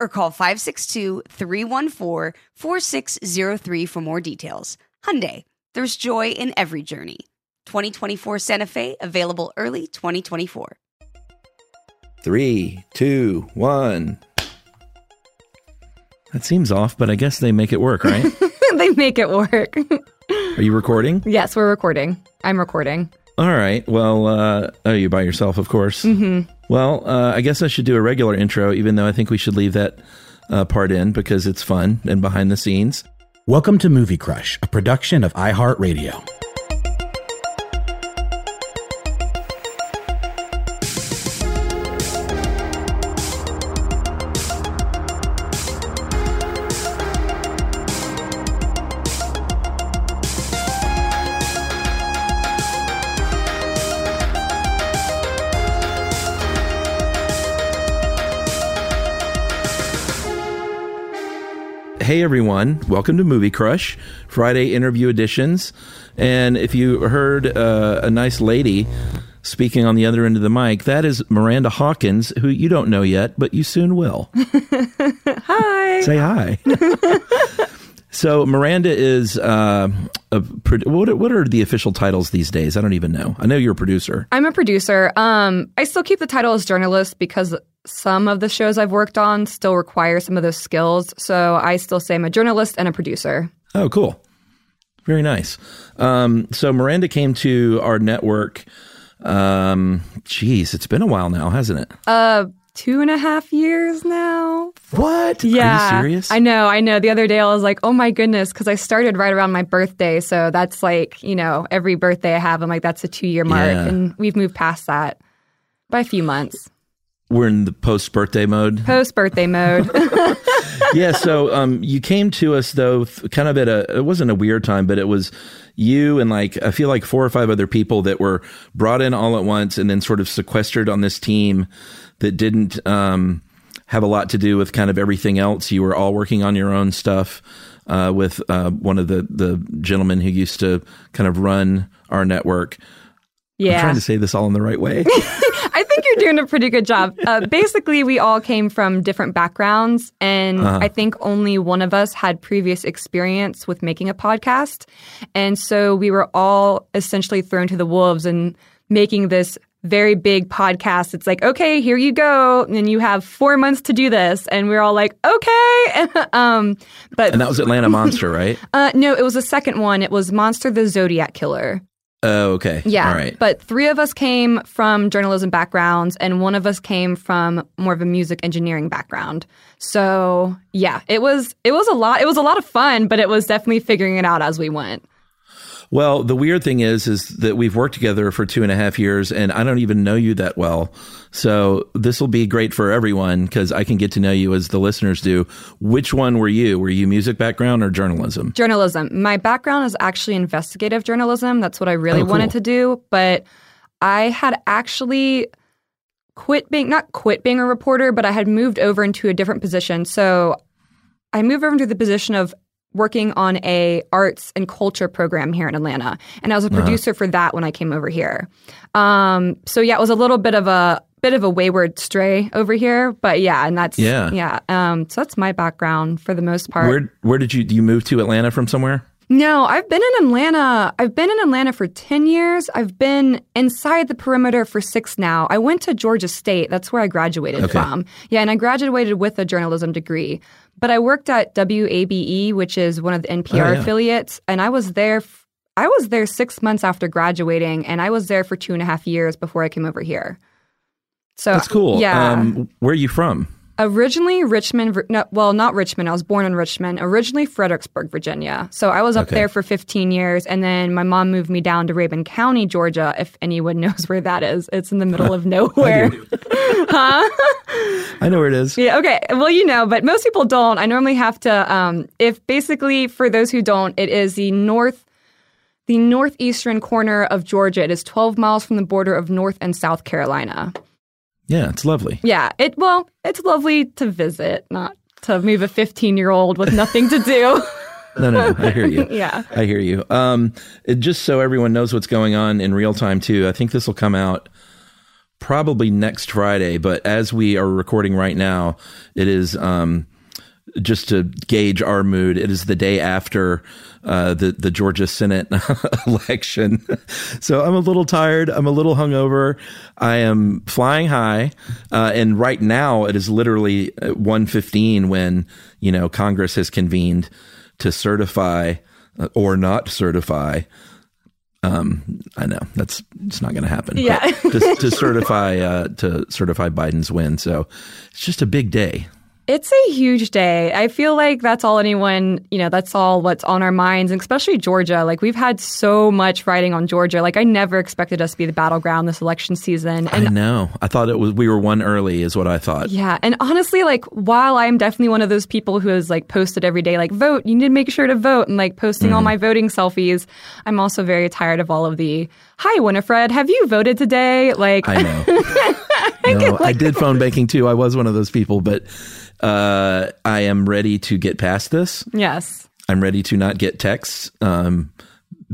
or call 562-314-4603 for more details. Hyundai, there's joy in every journey. 2024 Santa Fe, available early 2024. Three, two, one. That seems off, but I guess they make it work, right? they make it work. Are you recording? yes, we're recording. I'm recording. All right. Well, uh, oh, you by yourself, of course. Mm-hmm. Well, uh, I guess I should do a regular intro, even though I think we should leave that uh, part in because it's fun and behind the scenes. Welcome to Movie Crush, a production of iHeartRadio. Hey everyone, welcome to Movie Crush, Friday interview editions. And if you heard uh, a nice lady speaking on the other end of the mic, that is Miranda Hawkins, who you don't know yet, but you soon will. hi. Say hi. so Miranda is uh, a what? What are the official titles these days? I don't even know. I know you're a producer. I'm a producer. Um, I still keep the title as journalist because some of the shows I've worked on still require some of those skills. So I still say I'm a journalist and a producer. Oh, cool. Very nice. Um, so Miranda came to our network. Um, geez, it's been a while now, hasn't it? Uh, two and a half years now. What? Yeah. Are you serious? I know. I know. The other day I was like, oh my goodness, because I started right around my birthday. So that's like, you know, every birthday I have, I'm like, that's a two year mark. Yeah. And we've moved past that by a few months. We're in the post birthday mode. Post birthday mode. yeah. So um, you came to us though, kind of at a. It wasn't a weird time, but it was you and like I feel like four or five other people that were brought in all at once and then sort of sequestered on this team that didn't um, have a lot to do with kind of everything else. You were all working on your own stuff. Uh, with uh, one of the the gentlemen who used to kind of run our network. Yeah. I'm trying to say this all in the right way. I think you're doing a pretty good job. Uh, basically, we all came from different backgrounds, and Uh-huh. I think only one of us had previous experience with making a podcast. And so we were all essentially thrown to the wolves and making this very big podcast. It's like, okay, here you go. And you have four months to do this. And we are all like, okay. um, but and that was Atlanta Monster, right? uh, no, it was the second one. It was Monster the Zodiac Killer. Oh, okay. Yeah. All right. But three of us came from journalism backgrounds, and one of us came from more of a music engineering background. So yeah, it was it was a lot. It was a lot of fun, but it was definitely figuring it out as we went. Well, the weird thing is, is that we've worked together for two and a half years, and I don't even know you that well. So this will be great for everyone because I can get to know you as the listeners do. Which one were you? Were you music background or journalism? Journalism. My background is actually investigative journalism. That's what I really Oh, cool. wanted to do, but I had actually quit being not quit being a reporter, but I had moved over into a different position. So I moved over into the position of working on a arts and culture program here in Atlanta, and I was a Uh-huh. producer for that when I came over here. Um, so yeah, it was a little bit of a bit of a wayward stray over here, but yeah, and that's Yeah. yeah. Um, so that's my background for the most part. Where Where did you do you move to Atlanta from somewhere? No, I've been in Atlanta. I've been in Atlanta for 10 years. I've been inside the perimeter for six now. I went to Georgia State. That's where I graduated Okay. from. Yeah, and I graduated with a journalism degree. But I worked at WABE, which is one of the NPR Oh, yeah. affiliates, and I was there. F- I was there six months after graduating, and I was there for two and a half years before I came over here. So That's cool. Yeah. Um, where are you from? Originally Richmond, no, well, not Richmond. I was born in Richmond. Originally Fredericksburg, Virginia. So I was up Okay. there for 15 years, and then my mom moved me down to Rabun County, Georgia. If anyone knows where that is, it's in the middle of nowhere. huh? I know where it is. Yeah. Okay. Well, you know, but most people don't. I normally have to. Um, if basically for those who don't, it is the north. The northeastern corner of Georgia. It is 12 miles from the border of North and South Carolina. Yeah, it's lovely. Yeah, it well, it's lovely to visit, not to move a 15 year old with nothing to do. No, no, no, I hear you. Yeah. I hear you. Um, it, just so everyone knows what's going on in real time too. I think this will come out probably next Friday, but as we are recording right now, it is um, just to gauge our mood. It is the day after uh, the the Georgia Senate election, so I'm a little tired. I'm a little hungover. I am flying high, uh, and right now it is literally uh, 1:15 when you know Congress has convened to certify uh, or not certify. Um, I know that's it's not going to happen. Yeah. to, to certify uh, to certify Biden's win. So it's just a big day. It's a huge day. I feel like that's all anyone, you know, that's all what's on our minds, and especially Georgia. Like we've had so much writing on Georgia. Like I never expected us to be the battleground this election season. I know. I thought it was we were one early, is what I thought. Yeah, and honestly, like while I'm definitely one of those people who has like posted every day, like vote, you need to make sure to vote, and like posting all Mhm. my voting selfies, I'm also very tired of all of the "Hi, Winifred, have you voted today?" Like I know. No, I did phone banking too. I was one of those people, but uh, I am ready to get past this. yes, I'm ready to not get texts. Um,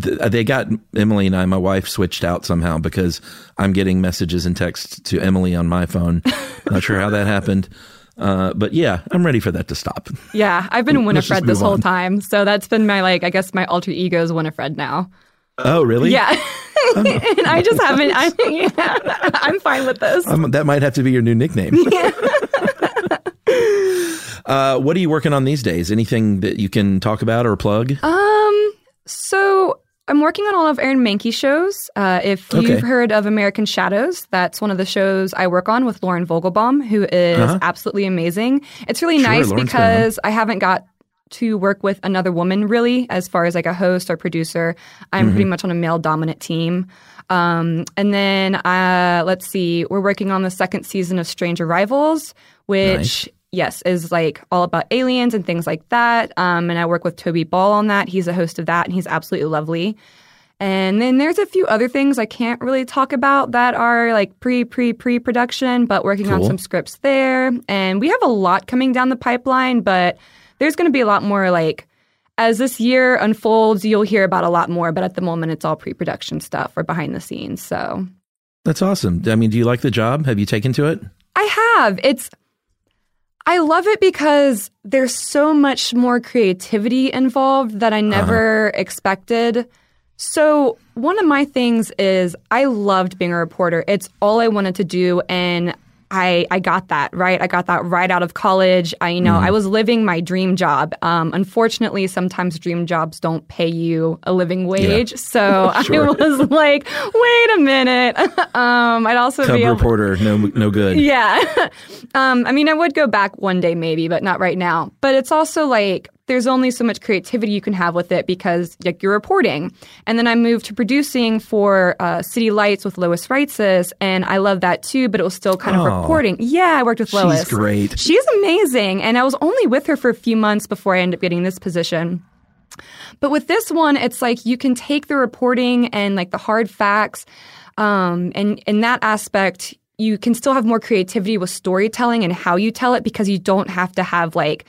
th- they got Emily and I, my wife, switched out somehow because I'm getting messages and texts to Emily on my phone. not sure how that happened. Uh, but yeah, I'm ready for that to stop. yeah, I've been Winifred this whole on. time, so that's been my like, I guess my alter ego is Winifred now. Oh, really? Yeah, and I just haven't. I, yeah, I'm fine with this. Um, that might have to be your new nickname. uh, what are you working on these days? Anything that you can talk about or plug? Um, so I'm working on all of Aaron Mahnke shows. Uh, if you've heard of American Shadows, that's one of the shows I work on with Lauren Vogelbaum, who is Uh-huh. absolutely amazing. It's really Sure, nice Lauren's because I haven't got to work with another woman really as far as like a host or producer. I'm Mm-hmm. pretty much on a male dominant team. Um, and then uh, let's see, we're working on the second season of Strange Arrivals, which Nice. yes, is like all about aliens and things like that. Um, and I work with Toby Ball on that. He's a host of that, and he's absolutely lovely. And then there's a few other things I can't really talk about that are like pre pre pre production, but working on some scripts there. And we have a lot coming down the pipeline, but there's going to be a lot more like as this year unfolds, you'll hear about a lot more. But at the moment, it's all pre production stuff or behind the scenes. So That's awesome. I mean, do you like the job? Have you taken to it? I have. It's I love it because there's so much more creativity involved that I uh-huh. never expected. So, one of my things is I loved being a reporter. It's all I wanted to do and I, I got that right. I got that right out of college. I you know Mm-hmm. I was living my dream job. Um, unfortunately, sometimes dream jobs don't pay you a living wage. So Sure. I was like, wait a minute. um, I'd also Cub be able. reporter, no, no good. Yeah. um, I mean, I would go back one day maybe, but not right now. But it's also like there's only so much creativity you can have with it because like you're reporting. And then I moved to producing for uh, City Lights with Lois Reitzes, and I love that too. But it was still kind of Oh. reporting. Yeah, I worked with Lois. She's great. She's amazing, and I was only with her for a few months before I ended up getting this position. But with this one, it's like you can take the reporting and like the hard facts, um, and in that aspect, you can still have more creativity with storytelling and how you tell it because you don't have to have like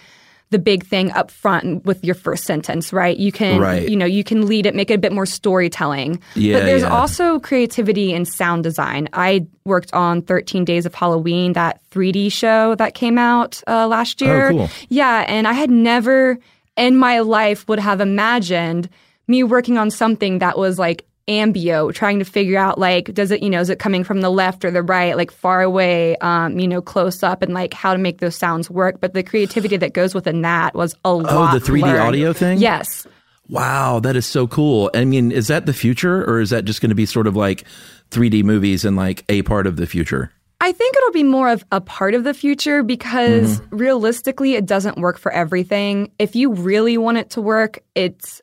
the big thing up front with your first sentence, right? You can, Right. you know, you can lead it, make it a bit more storytelling. Yeah, but there's yeah. also creativity in sound design. I worked on 13 Days of Halloween, that 3D show that came out uh, last year. Oh, cool. Yeah, and I had never in my life would have imagined me working on something that was like ambio, trying to figure out like does it you know is it coming from the left or the right, like far away, um, you know, close up, and like how to make those sounds work. But the creativity that goes within that was a lot. Oh, the 3D learned. audio thing? Yes. Wow, that is so cool. I mean, is that the future or is that just going to be sort of like 3D movies and like a part of the future? I think it'll be more of a part of the future because Mm-hmm. realistically, it doesn't work for everything. If you really want it to work, it's,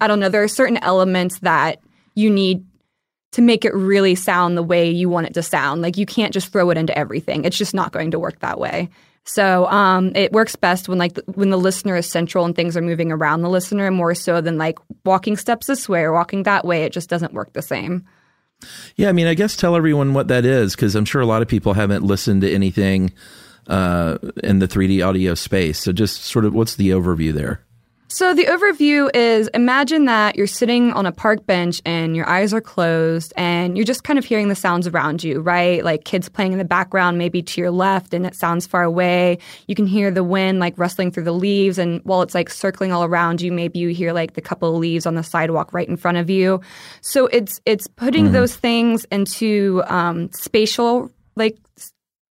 I don't know, there are certain elements that you need to make it really sound the way you want it to sound. Like you can't just throw it into everything. It's just not going to work that way. So um, it works best when like the, when the listener is central and things are moving around the listener more so than like walking steps this way or walking that way. It just doesn't work the same. Yeah, I mean, I guess tell everyone what that is because I'm sure a lot of people haven't listened to anything uh, in the 3D audio space. So just sort of what's the overview there? So the overview is imagine that you're sitting on a park bench and your eyes are closed and you're just kind of hearing the sounds around you, right? Like kids playing in the background, maybe to your left, and it sounds far away. You can hear the wind like rustling through the leaves, and while it's like circling all around you, maybe you hear like the couple of leaves on the sidewalk right in front of you. So it's it's putting those things into um, spatial like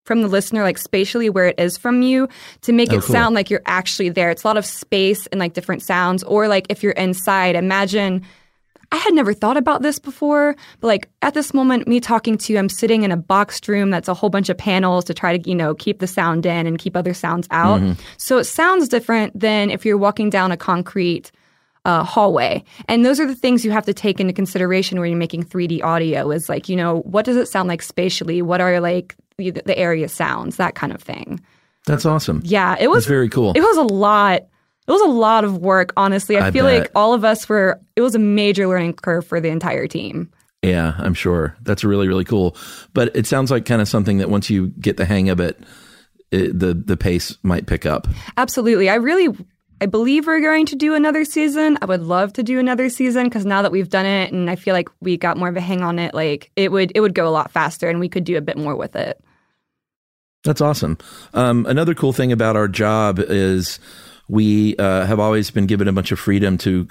from the listener, like spatially where it is from you, to make Oh, it cool. sound like you're actually there. It's a lot of space and like different sounds. Or like if you're inside, imagine. I had never thought about this before, but like at this moment, me talking to you, I'm sitting in a boxed room that's a whole bunch of panels to try to, you know, keep the sound in and keep other sounds out. So it sounds different than if you're walking down a concrete uh, hallway. And those are the things you have to take into consideration when you're making 3D audio is like, you know, what does it sound like spatially? What are like the, the area sounds, that kind of thing. That's awesome. Yeah, it was That's very cool. It was a lot. It was a lot of work, honestly. I, I feel bet. like all of us were, it was a major learning curve for the entire team. Yeah, I'm sure. That's really, really cool. But it sounds like kind of something that once you get the hang of it, it the, the pace might pick up. Absolutely. I really, I believe we're going to do another season. I would love to do another season because now that we've done it and I feel like we got more of a hang on it, like it would, it would go a lot faster and we could do a bit more with it. That's awesome. Um, another cool thing about our job is we uh, have always been given a bunch of freedom to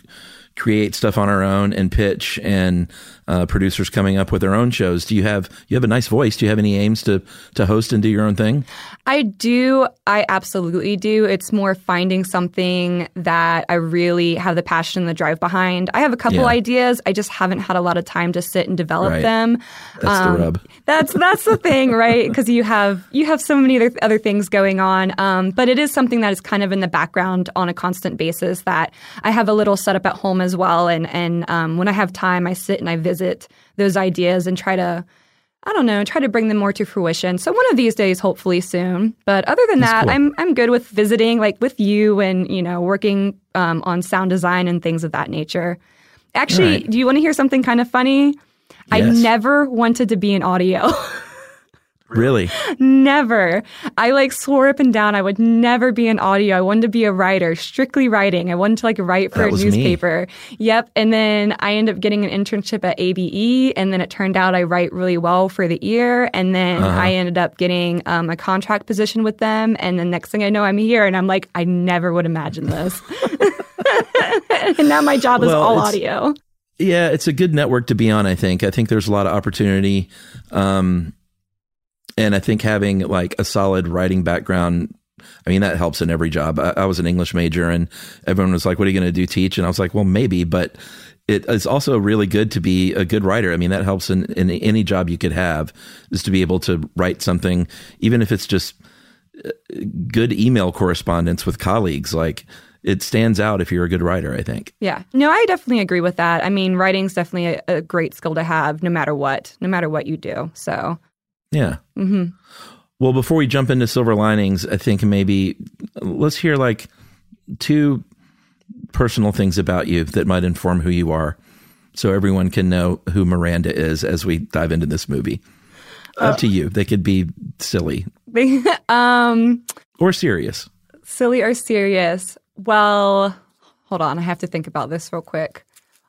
create stuff on our own and pitch and uh, producers coming up with their own shows. Do you have you have a nice voice? Do you have any aims to to host and do your own thing? I do. I absolutely do. It's more finding something that I really have the passion and the drive behind. I have a couple Yeah. ideas. I just haven't had a lot of time to sit and develop Right. them. That's the Um, rub. That's that's the thing, right? Because you have you have so many other, other things going on. Um, but it is something that is kind of in the background on a constant basis. That I have a little setup at home as well, and and um, when I have time, I sit and I visit those ideas and try to. I don't know, try to bring them more to fruition. So one of these days, hopefully soon. But other than That's that, cool. I'm I'm good with visiting, like with you, and you know, working um, on sound design and things of that nature. Actually, All right. do you want to hear something kind of funny? I never wanted to be in audio. Really? never. I like swore up and down I would never be in audio. I wanted to be a writer, strictly writing. I wanted to like write for That a was me. newspaper. Yep. And then I ended up getting an internship at ABE. And then it turned out I write really well for the ear. And then Uh-huh. I ended up getting um, a contract position with them. And the next thing I know, I'm here. And I'm like, I never would imagine this. and now my job is all audio. Yeah, it's a good network to be on. I think. I think there's a lot of opportunity. Um, and I think having like a solid writing background. I mean, that helps in every job. I, I was an English major and everyone was like, what are you going to do? Teach? And I was like, well, maybe, but it is also really good to be a good writer. I mean, that helps in, in any job you could have is to be able to write something, even if it's just uh, good email correspondence with colleagues. Like it stands out if you're a good writer, I think. Yeah. No, I definitely agree with that. I mean, writing's definitely a, a great skill to have no matter what, no matter what you do. So, Yeah. hmm Well, before we jump into silver linings, I think maybe let's hear like two personal things about you that might inform who you are so everyone can know who Miranda is as we dive into this movie. Up to you. They could be silly um, or serious. silly or serious? Well, hold on. I have to think about this real quick.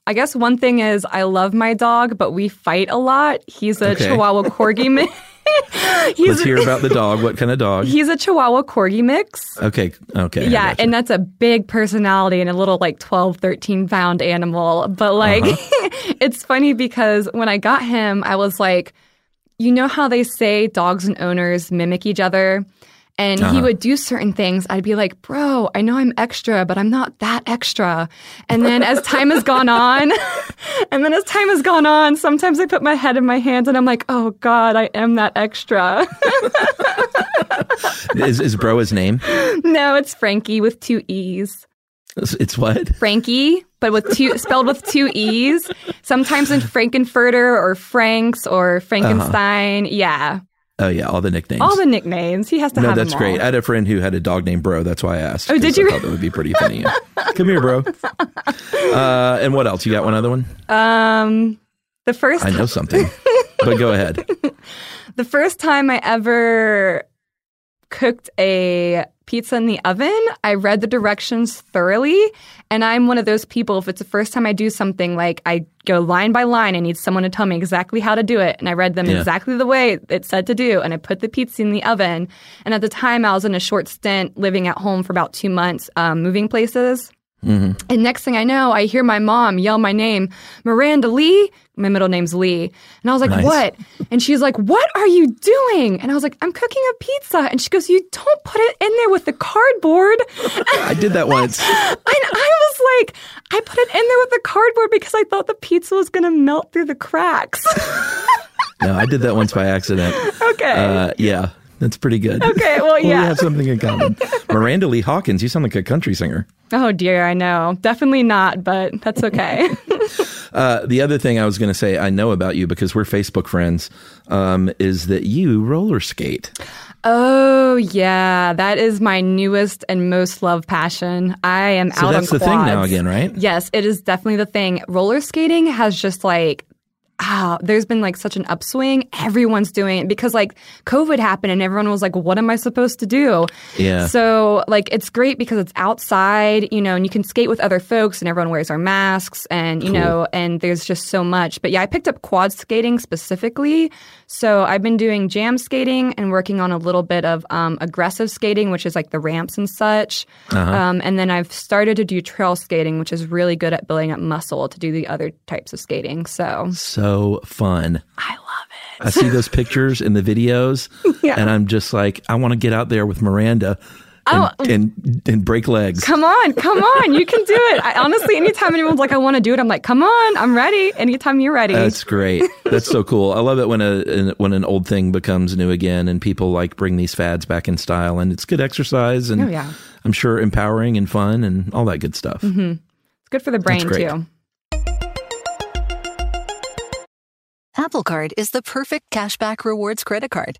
I guess one thing is I love my dog, but we fight a lot. He's a Okay. Chihuahua Corgi mix. he's Let's hear about the dog. What kind of dog? He's a Chihuahua Corgi mix. Okay. Okay. Yeah, and that's a big personality and a little like 12, 13 pound animal. But like, Uh-huh. it's funny because when I got him, I was like, you know how they say dogs and owners mimic each other? And he Uh-huh. would do certain things. I'd be like, bro, I know I'm extra, but I'm not that extra. And then as time has gone on, and then as time has gone on, sometimes I put my head in my hands and I'm like, oh God, I am that extra. is, is bro his name? no, it's Frankie with two E's. It's, it's what? Frankie, but with two spelled with two e's. Sometimes in Frankenfurter or Franks or Frankenstein. Yeah, Oh yeah, all the nicknames. all the nicknames. He has to no, have that's great. I had a friend who had a dog named Bro. That's why I asked. Oh, did you? I thought that would be pretty funny. Come here, bro. Uh, and what else? You got one other one? Um, the first I know something, but go ahead. the first time I ever cooked a pizza in the oven, I read the directions thoroughly. And I'm one of those people, if it's the first time I do something, like I go line by line, I need someone to tell me exactly how to do it. And I read them Yeah. exactly the way it said to do. And I put the pizza in the oven. And at the time, I was in a short stint living at home for about two months, um, moving places. Mm-hmm. And next thing I know, I hear my mom yell my name, Miranda Lee. My middle name's Lee. And I was like, Nice. what? And she's like, what are you doing? And I was like, I'm cooking a pizza. And she goes, you don't put it in there with the cardboard. I did that once. And I was like, I put it in there with the cardboard because I thought the pizza was going to melt through the cracks. No, I did that once by accident. okay. Uh, yeah, that's pretty good. Okay, well, yeah. we have something in common. Miranda Lee Hawkins, you sound like a country singer. oh dear, I know. Definitely not, but that's okay. Uh, the other thing I was going to say I know about you because we're Facebook friends um, is that you roller skate. Oh yeah, that is my newest and most loved passion. I am So out that's on the thing now again, right? Yes, it is definitely the thing. Roller skating has just like ah, there's been like such an upswing. Everyone's doing it because like COVID happened and everyone was like, what am I supposed to do? Yeah. So like it's great because it's outside, you know, and you can skate with other folks and everyone wears our masks and you Cool. know, and there's just so much. But yeah, I picked up quad skating specifically. So I've been doing jam skating and working on a little bit of um, aggressive skating, which is like the ramps and such. Uh-huh. Um, and then I've started to do trail skating, which is really good at building up muscle to do the other types of skating. So So fun. I love it. I see those pictures in the videos, Yeah. and I'm just like, I want to get out there with Miranda and, Oh. and, and break legs. Come on, come on, you can do it. I, honestly, anytime anyone's like, I want to do it, I'm like, come on, I'm ready. Anytime you're ready. That's great. That's so cool. I love it when a an- when an old thing becomes new again, and people like bring these fads back in style, and it's good exercise, and Oh, yeah. I'm sure empowering and fun, and all that good stuff. hmm It's good for the brain too. Apple Card is the perfect cashback rewards credit card.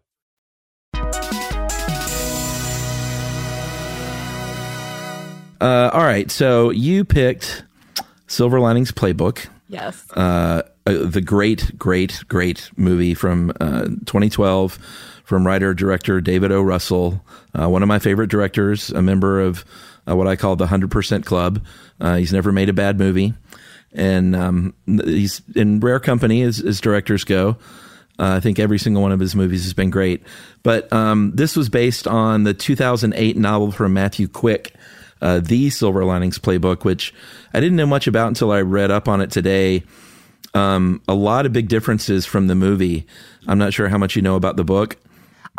Uh, all right, so you picked Silver Linings Playbook. Yes. Uh, uh, the great, great, great movie from uh, 2012 from writer director David O. Russell, uh, one of my favorite directors, a member of uh, what I call the 100% Club. Uh, he's never made a bad movie. And um, he's in rare company as, as directors go. Uh, I think every single one of his movies has been great. But um, this was based on the 2008 novel from Matthew Quick, uh, The Silver Linings Playbook, which I didn't know much about until I read up on it today. Um, a lot of big differences from the movie. I'm not sure how much you know about the book.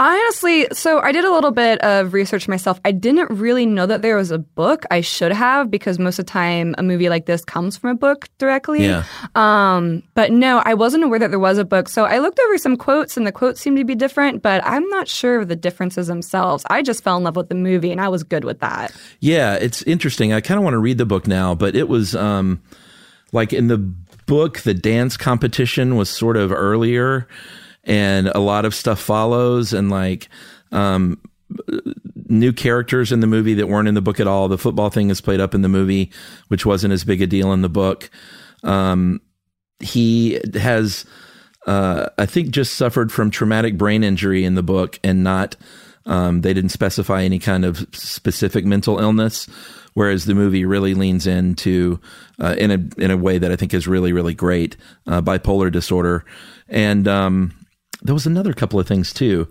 I honestly, so I did a little bit of research myself. I didn't really know that there was a book. I should have because most of the time a movie like this comes from a book directly. Yeah. Um, but no, I wasn't aware that there was a book. So I looked over some quotes and the quotes seemed to be different, but I'm not sure of the differences themselves. I just fell in love with the movie and I was good with that. Yeah, it's interesting. I kind of want to read the book now, but it was um, like in the book, the dance competition was sort of earlier and a lot of stuff follows and like um, new characters in the movie that weren't in the book at all. The football thing is played up in the movie, which wasn't as big a deal in the book. Um, he has, uh, I think, just suffered from traumatic brain injury in the book and not. Um, they didn't specify any kind of specific mental illness, whereas the movie really leans into uh, in a in a way that I think is really really great. Uh, bipolar disorder, and um, there was another couple of things too.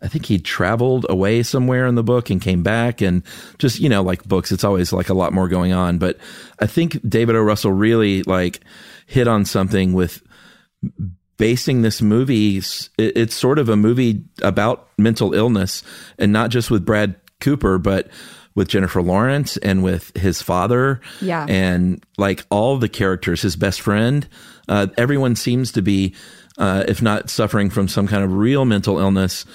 I think he traveled away somewhere in the book and came back and just, you know, like books, it's always like a lot more going on. But I think David O. Russell really like hit on something with basing this movie. It's sort of a movie about mental illness and not just with Brad Cooper, but with Jennifer Lawrence and with his father. Yeah. And like all the characters, his best friend, uh, everyone seems to be, uh, if not suffering from some kind of real mental illness,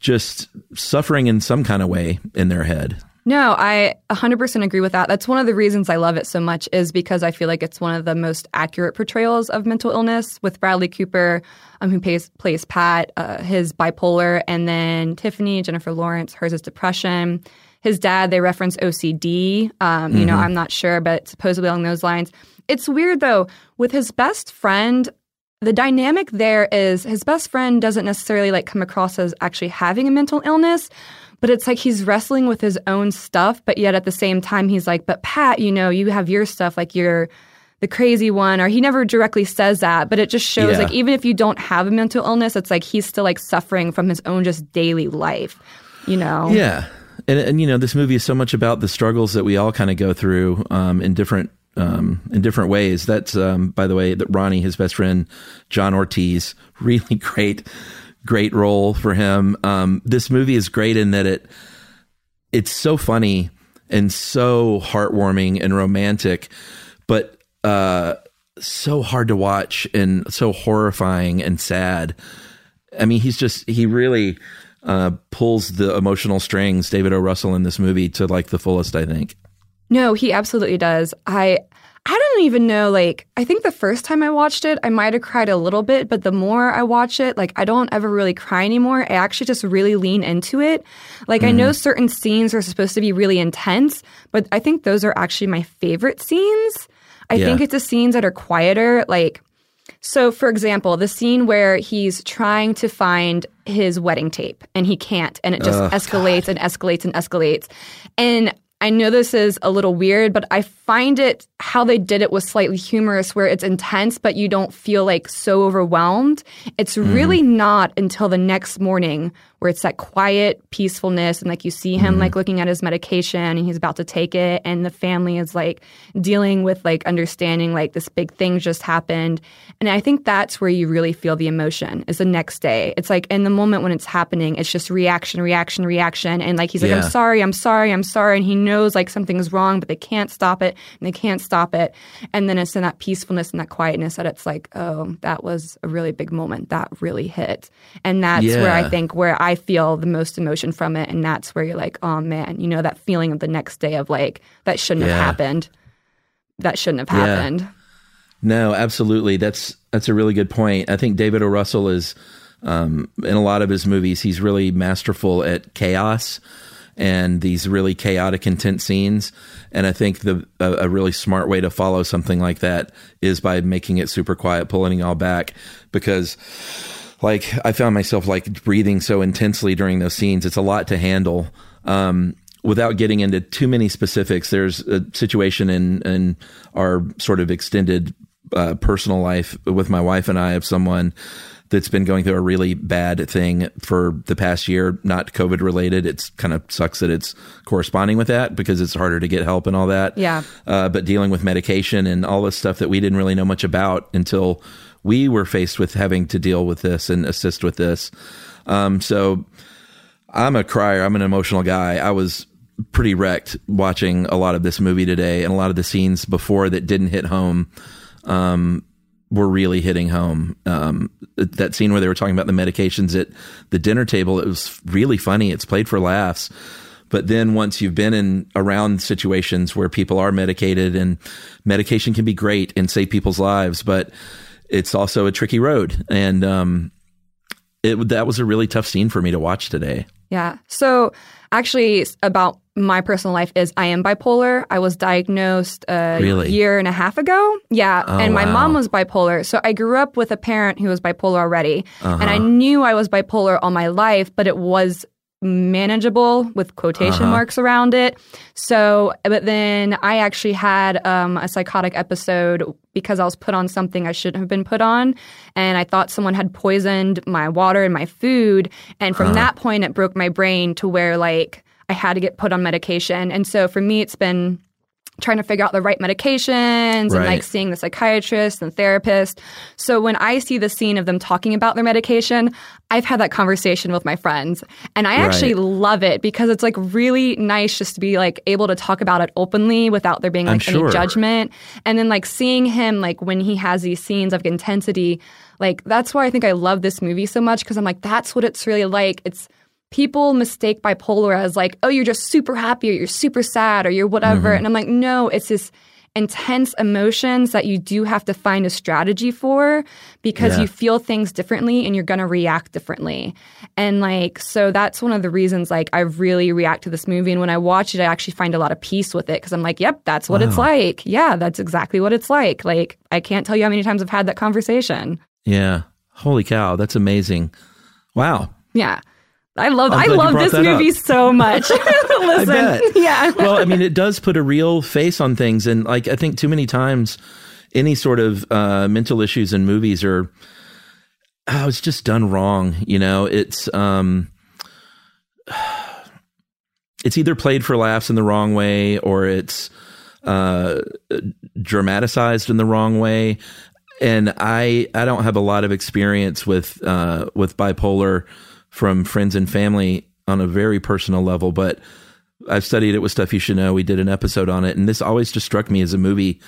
just suffering in some kind of way in their head. No, I 100% agree with that. That's one of the reasons I love it so much is because I feel like it's one of the most accurate portrayals of mental illness with Bradley Cooper, um, who plays, plays Pat, uh, his bipolar, and then Tiffany, Jennifer Lawrence, hers is depression. His dad, they reference OCD. Um, you know, Mhm. I'm not sure, but supposedly along those lines. It's weird though, with his best friend, the dynamic there is his best friend doesn't necessarily like come across as actually having a mental illness, but it's like he's wrestling with his own stuff, but yet at the same time he's like, "But Pat, you know, you have your stuff like you're the crazy one." Or he never directly says that, but it just shows Yeah. like even if you don't have a mental illness, it's like he's still like suffering from his own just daily life, you know. Yeah. And, and you know, this movie is so much about the struggles that we all kind of go through um, in different um, in different ways. That's um, by the way that Ronnie, his best friend, John Ortiz, really great, great role for him. Um, this movie is great in that it it's so funny and so heartwarming and romantic, but uh, so hard to watch and so horrifying and sad. I mean, he's just he really uh, pulls the emotional strings, David O. Russell in this movie to like the fullest. I think. No, he absolutely does. I I don't even know. Like, I think the first time I watched it, I might have cried a little bit, but the more I watch it, like, I don't ever really cry anymore. I actually just really lean into it. Like, I know certain scenes are supposed to be really intense, but I think those are actually my favorite scenes. I Yeah. think it's the scenes that are quieter. Like, so for example, the scene where he's trying to find his wedding tape and he can't, and it just Ugh, escalates and escalates and escalates. And I know this is a little weird, but I find it how they did it was slightly humorous where it's intense, but you don't feel like so overwhelmed. It's mm. really not until the next morning where it's that quiet peacefulness and like you see him mm-hmm. like looking at his medication and he's about to take it and the family is like dealing with like understanding like this big thing just happened. And I think that's where you really feel the emotion is the next day. It's like in the moment when it's happening, it's just reaction, reaction, reaction. And like he's like, Yeah. I'm sorry, I'm sorry, I'm sorry. And he knows like something's wrong, but they can't stop it and they can't stop it. And then it's in that peacefulness and that quietness that it's like, oh, that was a really big moment. That really hit. And that's where I think where I feel the most emotion from it. And that's where you're like, oh man, you know, that feeling of the next day of like, that shouldn't Yeah. have happened. That shouldn't have Yeah. happened. No, absolutely. That's that's a really good point. I think David O. Russell is um, in a lot of his movies. He's really masterful at chaos and these really chaotic, intense scenes. And I think the a, a really smart way to follow something like that is by making it super quiet, pulling it all back, because. Like I found myself like breathing so intensely during those scenes. It's a lot to handle. Um, without getting into too many specifics, there's a situation in in our sort of extended uh, personal life with my wife and I of someone that's been going through a really bad thing for the past year, not COVID related. It's kind of sucks that it's corresponding with that because it's harder to get help and all that. Yeah. Uh, but dealing with medication and all this stuff that we didn't really know much about until we were faced with having to deal with this and assist with this. Um, so I'm a crier. I'm an emotional guy. I was pretty wrecked watching a lot of this movie today, and a lot of the scenes before that didn't hit home um, were really hitting home. Um, that scene where they were talking about the medications at the dinner table, it was really funny. It's played for laughs. But then once you've been in around situations where people are medicated and medication can be great and save people's lives, but it's also a tricky road. And um, it that was a really tough scene for me to watch today. Yeah. So actually, about my personal life is I am bipolar. I was diagnosed a Really? year and a half ago. Yeah. Oh, and my wow. mom was bipolar. So I grew up with a parent who was bipolar already. And I Uh-huh. knew I was bipolar all my life, but it was manageable with quotation Uh-huh. marks around it. So, but then I actually had um, a psychotic episode because I was put on something I shouldn't have been put on. And I thought someone had poisoned my water and my food. And from Huh. that point, it broke my brain to where like I had to get put on medication. And so for me, it's been trying to figure out the right medications and like seeing the psychiatrist and therapist. So when I see the scene of them talking about their medication, I've had that conversation with my friends. And I actually Right. love it because it's like really nice just to be like able to talk about it openly without there being like any judgment. And then like seeing him like when he has these scenes of intensity, like that's why I think I love this movie so much because I'm like that's what it's really like. It's people mistake bipolar as like, oh, you're just super happy or you're super sad or you're whatever. Mhm. And I'm like, no, it's this intense emotions that you do have to find a strategy for because Yeah. you feel things differently and you're going to react differently. And like, so that's one of the reasons like I really react to this movie. And when I watch it, I actually find a lot of peace with it because I'm like, yep, that's what it's like. Yeah, that's exactly what it's like. Like, I can't tell you how many times I've had that conversation. Yeah. Holy cow, that's amazing. Wow. Yeah. I love I love this that up. movie so much. Listen, yeah. well, I mean, it does put a real face on things, and like I think too many times, any sort of uh, mental issues in movies are, oh, it's just done wrong. You know, it's um, it's either played for laughs in the wrong way, or it's uh, dramatized in the wrong way. And I I don't have a lot of experience with uh, with bipolar from friends and family on a very personal level, but I've studied it with stuff you should know. We did an episode on it, and this always just struck me as a movie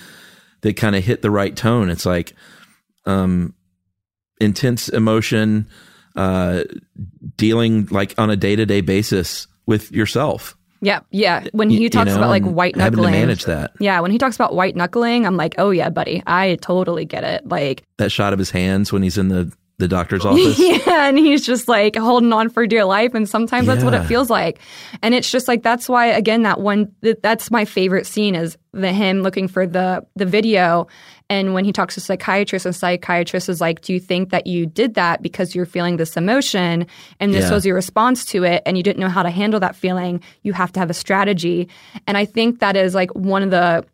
that kind of hit the right tone. It's like um, intense emotion, uh, dealing like on a day to day basis with yourself. Yeah, yeah. When he You- you talks know, about like white knuckling, manage that. Yeah, when he talks about white knuckling, I'm like, oh yeah, buddy, I totally get it. Like, That shot of his hands when he's in the the doctor's office. yeah, and he's just like holding on for dear life, and sometimes that's what it feels like. And it's just like that's why again that one that, that's my favorite scene is the him looking for the the video, and when he talks to psychiatrist, and psychiatrist is like, "Do you think that you did that because you're feeling this emotion, and this Yeah. was your response to it, and you didn't know how to handle that feeling? You have to have a strategy." And I think that is like one of the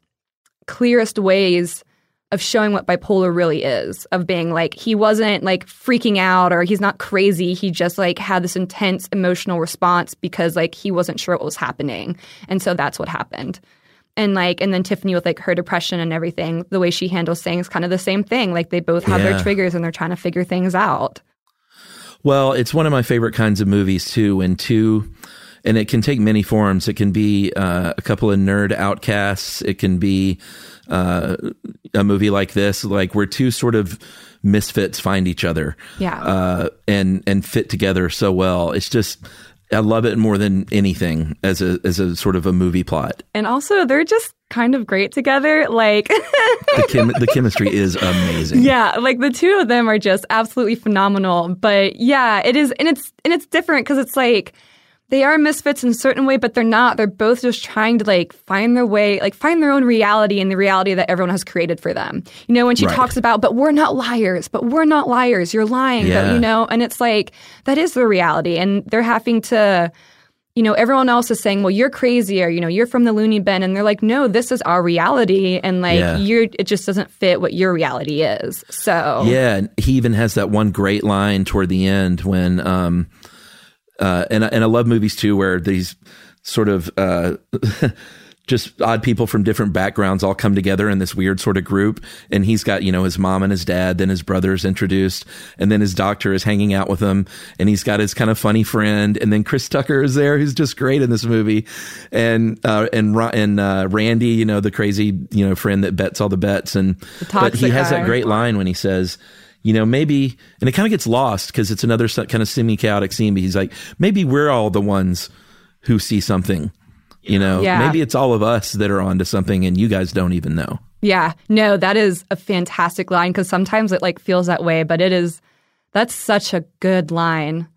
clearest ways of showing what bipolar really is of being like he wasn't like freaking out or he's not crazy he just like had this intense emotional response because like he wasn't sure what was happening and so that's what happened and like and then tiffany with like her depression and everything the way she handles things kind of the same thing like they both have Yeah. their triggers and they're trying to figure things out Well, it's one of my favorite kinds of movies too. When two, and it can take many forms. It can be uh, a couple of nerd outcasts. It can be uh, a movie like this, like where two sort of misfits find each other, Yeah. uh, and and fit together so well. It's just I love it more than anything as a as a sort of a movie plot. and also they're just kind of great together like The chem- the chemistry is amazing. Yeah, like the two of them are just absolutely phenomenal. But yeah, it is, and it's and it's different because it's like they are misfits in a certain way, but they're not. They're both just trying to like find their way, like find their own reality in the reality that everyone has created for them. You know, when she Right. talks about, but we're not liars, but we're not liars. You're lying, but you know, and it's like that is the reality, and they're having to you know, everyone else is saying, well, you're crazy or, you know, you're from the loony bin. And they're like, no, this is our reality. And like, Yeah. you're, it just doesn't fit what your reality is. So, Yeah, and he even has that one great line toward the end when, um, uh, and I- and I love movies too where these sort of uh, just odd people from different backgrounds all come together in this weird sort of group, and he's got you know his mom and his dad, then his brother's introduced, and then his doctor is hanging out with him, and he's got his kind of funny friend, and then Chris Tucker is there, who's just great in this movie, and uh, and and uh, Randy, you know the crazy you know friend that bets all the bets, and but he has guy. that great line when he says, you know, maybe, and it kind of gets lost because it's another kind of semi chaotic scene. But he's like, maybe we're all the ones who see something. You know, Yeah. maybe it's all of us that are onto something, and you guys don't even know. yeah, no, that is a fantastic line because sometimes it like feels that way, but it is, that's such a good line.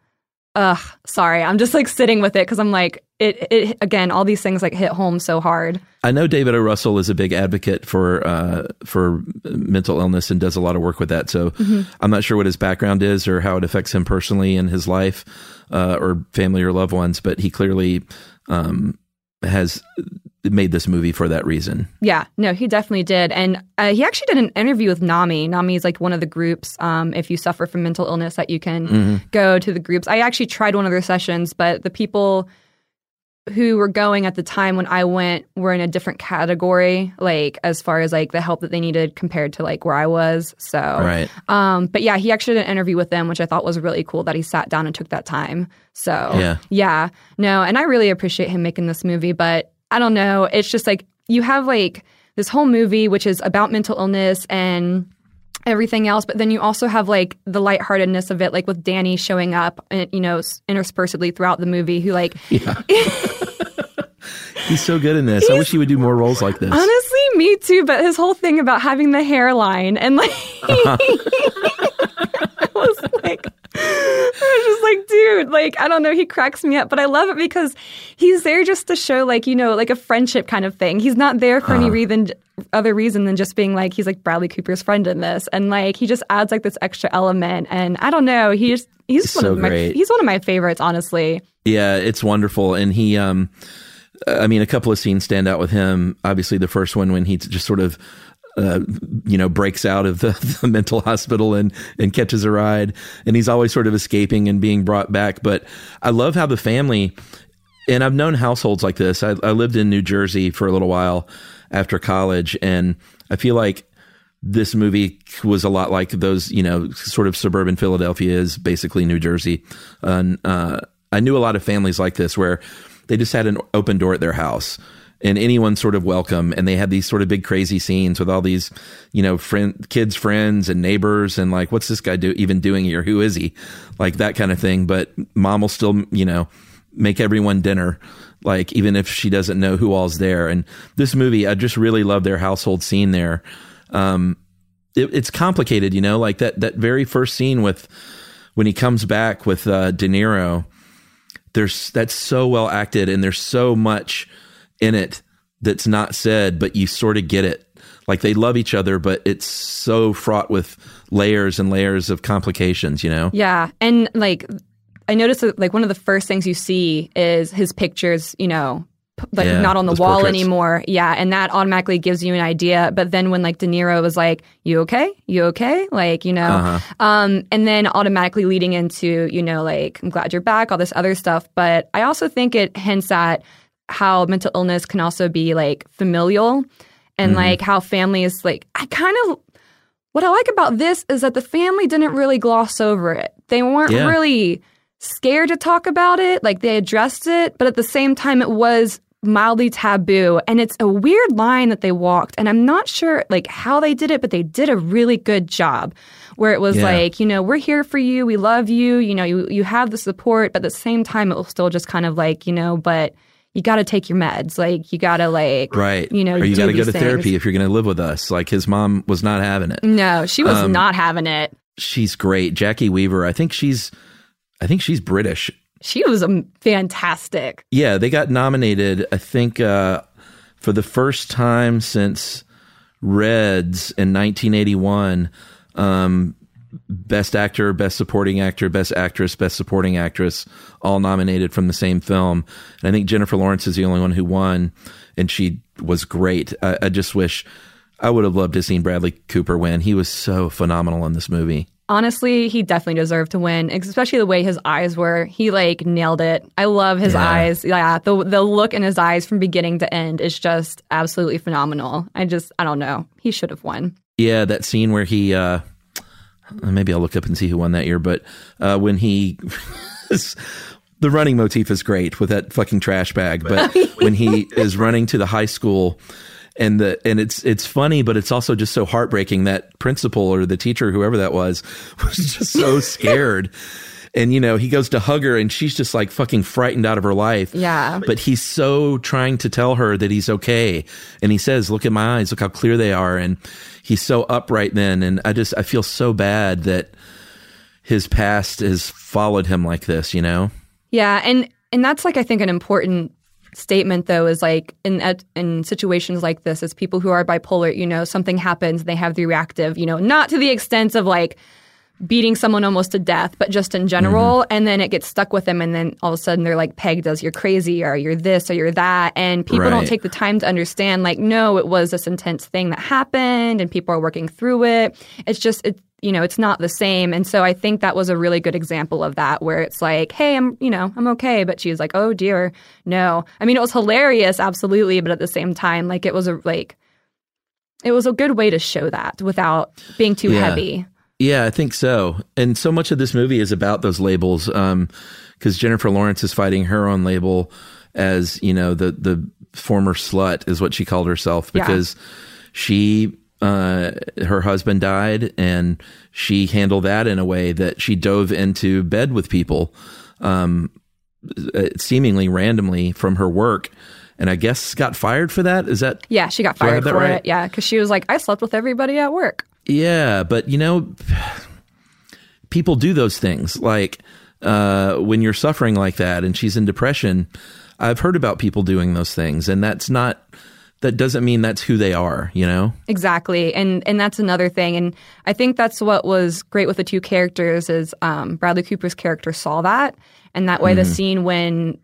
Ugh, sorry. I'm just like sitting with it because I'm like, it, it, again, all these things like hit home so hard. I know David O. Russell is a big advocate for uh, for mental illness and does a lot of work with that. So Mhm. I'm not sure what his background is or how it affects him personally in his life uh, or family or loved ones, but he clearly um, has made this movie for that reason. Yeah, no, he definitely did. And uh, he actually did an interview with NAMI. NAMI is like one of the groups, um, if you suffer from mental illness, that you can Mhm. go to the groups. I actually tried one of their sessions, but the people who were going at the time when I went were in a different category, like as far as like the help that they needed compared to like where I was. So, Right. um, but yeah, he actually did an interview with them, which I thought was really cool that he sat down and took that time. So, Yeah. yeah, no, and I really appreciate him making this movie, but I don't know. It's just like you have like this whole movie, which is about mental illness and everything else, but then you also have like the lightheartedness of it, like with Danny showing up, and you know, interspersedly throughout the movie, who like Yeah. He's so good in this. I wish he would do more roles like this. Honestly, me too. But his whole thing about having the hairline and like, uh-huh. I was like, I was just like, dude, like, I don't know. He cracks me up, but I love it because he's there just to show, like, you know, like a friendship kind of thing. He's not there for any Uh-huh. reason, other reason than just being like, he's like Bradley Cooper's friend in this, and like, he just adds like this extra element. And I don't know, he just he's He's one so of my great. he's one of my favorites, honestly. Yeah, it's wonderful. And he, um, I mean, a couple of scenes stand out with him. Obviously, the first one when he just sort of, uh, you know, breaks out of the, the mental hospital and and catches a ride, and he's always sort of escaping and being brought back. But I love how the family, and I've known households like this. I, I lived in New Jersey for a little while after college, and I feel like this movie was a lot like those, you know, sort of suburban Philadelphia is basically New Jersey. And uh, I knew a lot of families like this where they just had an open door at their house and anyone sort of welcome. And they had these sort of big crazy scenes with all these, you know, friend, kids, friends, and neighbors, and like, what's this guy do even doing here? Who is he? Like that kind of thing. But mom will still, you know, make everyone dinner, like even if she doesn't know who all's there. And this movie, I just really love their household scene there. Um, it, it's complicated, you know, like that that very first scene with when he comes back with uh, De Niro. There's that's so well acted, and there's so much in it that's not said, but you sort of get it. Like they love each other, but it's so fraught with layers and layers of complications, you know? Yeah. And like, I noticed that like one of the first things you see is his pictures, you know, like Yeah, not on the wall portraits. anymore. Yeah. And that automatically gives you an idea. But then when like De Niro was like, you okay? You okay? Like, you know, Uh-huh. um, and then automatically leading into, you know, like, I'm glad you're back, all this other stuff. But I also think it hints at how mental illness can also be like familial and Mhm. like how families like I kind of what I like about this is that the family didn't really gloss over it. They weren't Yeah. really scared to talk about it. Like they addressed it, but at the same time, it was mildly taboo. And it's a weird line that they walked. And I'm not sure like how they did it, but they did a really good job where it was Yeah. like, you know, we're here for you. We love you. You know, you, you have the support, but at the same time, it was still just kind of like, you know, but you got to take your meds. Like you got to like, Right. you know, or you got to go to things. therapy if you're going to live with us. Like his mom was not having it. No, she was Um, not having it. She's great. Jacki Weaver, I think she's I think she's British. She was um, fantastic. Yeah, they got nominated, I think, uh, for the first time since Reds in 1981. Um, best actor, best supporting actor, best actress, best supporting actress, all nominated from the same film. And I think Jennifer Lawrence is the only one who won, and she was great. I, I just wish I would have loved to have seen Bradley Cooper win. He was so phenomenal in this movie. Honestly, he definitely deserved to win, especially the way his eyes were. He like nailed it. I love his Yeah. eyes. Yeah, the the look in his eyes from beginning to end is just absolutely phenomenal. I just I don't know. He should have won. Yeah, that scene where he uh maybe I'll look up and see who won that year, but uh when he the running motif is great with that fucking trash bag, but when he is running to the high school and the and it's it's funny, but it's also just so heartbreaking that principal or the teacher, whoever that was, was just so scared. And you know, he goes to hug her and she's just like fucking frightened out of her life. Yeah. But he's so trying to tell her that he's okay. And he says, Look at my eyes, look how clear they are. And he's so upright then. And I just I feel so bad that his past has followed him like this, you know? Yeah, and and that's like I think an important statement though is like in in situations like this as people who are bipolar, you know, something happens, they have the reactive, you know, not to the extent of like beating someone almost to death, but just in general, Mm-hmm. and then it gets stuck with them and then all of a sudden they're like pegged as you're crazy or you're this or you're that and people don't take the time to understand like no, it was this intense thing that happened and people are working through it. It's just it you know, it's not the same. And so I think that was a really good example of that where it's like, hey, I'm, you know, I'm okay. But she was like, oh dear, no. I mean, it was hilarious, absolutely. But at the same time, like it was a, like, it was a good way to show that without being too Yeah. heavy. Yeah, I think so. And so much of this movie is about those labels. Um, because Jennifer Lawrence is fighting her own label as, you know, the the former slut is what she called herself Yeah. because she uh her husband died and she handled that in a way that she dove into bed with people um uh, seemingly randomly from her work and I guess got fired for that. Is that Yeah, she got Do I have fired for right? it. Yeah, because she was like, I slept with everybody at work. Yeah, but you know, people do those things. Like uh, when you're suffering like that, and she's in depression. I've heard about people doing those things, and that's not. That doesn't mean that's who they are. You know. Exactly, and and that's another thing, and I think that's what was great with the two characters is um, Bradley Cooper's character saw that, and that way the Mhm. scene when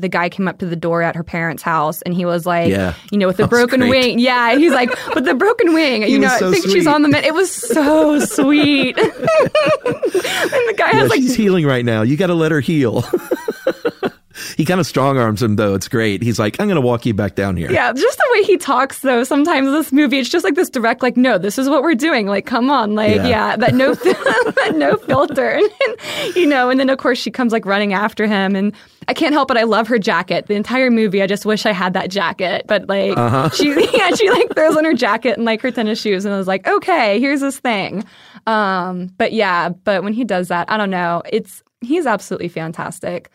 the guy came up to the door at her parents' house, and he was like, Yeah. you know, with the broken great. wing, yeah, he's like, with the broken wing, you know, so I think she's on the med. It was so sweet, and the guy Yeah, has like she's healing right now. You got to let her heal. he kind of strong arms him though. It's great. He's like, I'm going to walk you back down here. Yeah, just the way he talks though. Sometimes this movie, it's just like this direct, like, no, this is what we're doing. Like, come on, like, Yeah. yeah, that no, that no filter, and, you know. And then of course she comes like running after him, and I can't help but I love her jacket. The entire movie, I just wish I had that jacket. But like, Uh-huh. she, yeah, she like throws on her jacket and like her tennis shoes, and I was like, okay, here's this thing. Um, but yeah, but when he does that, I don't know. It's he's absolutely fantastic.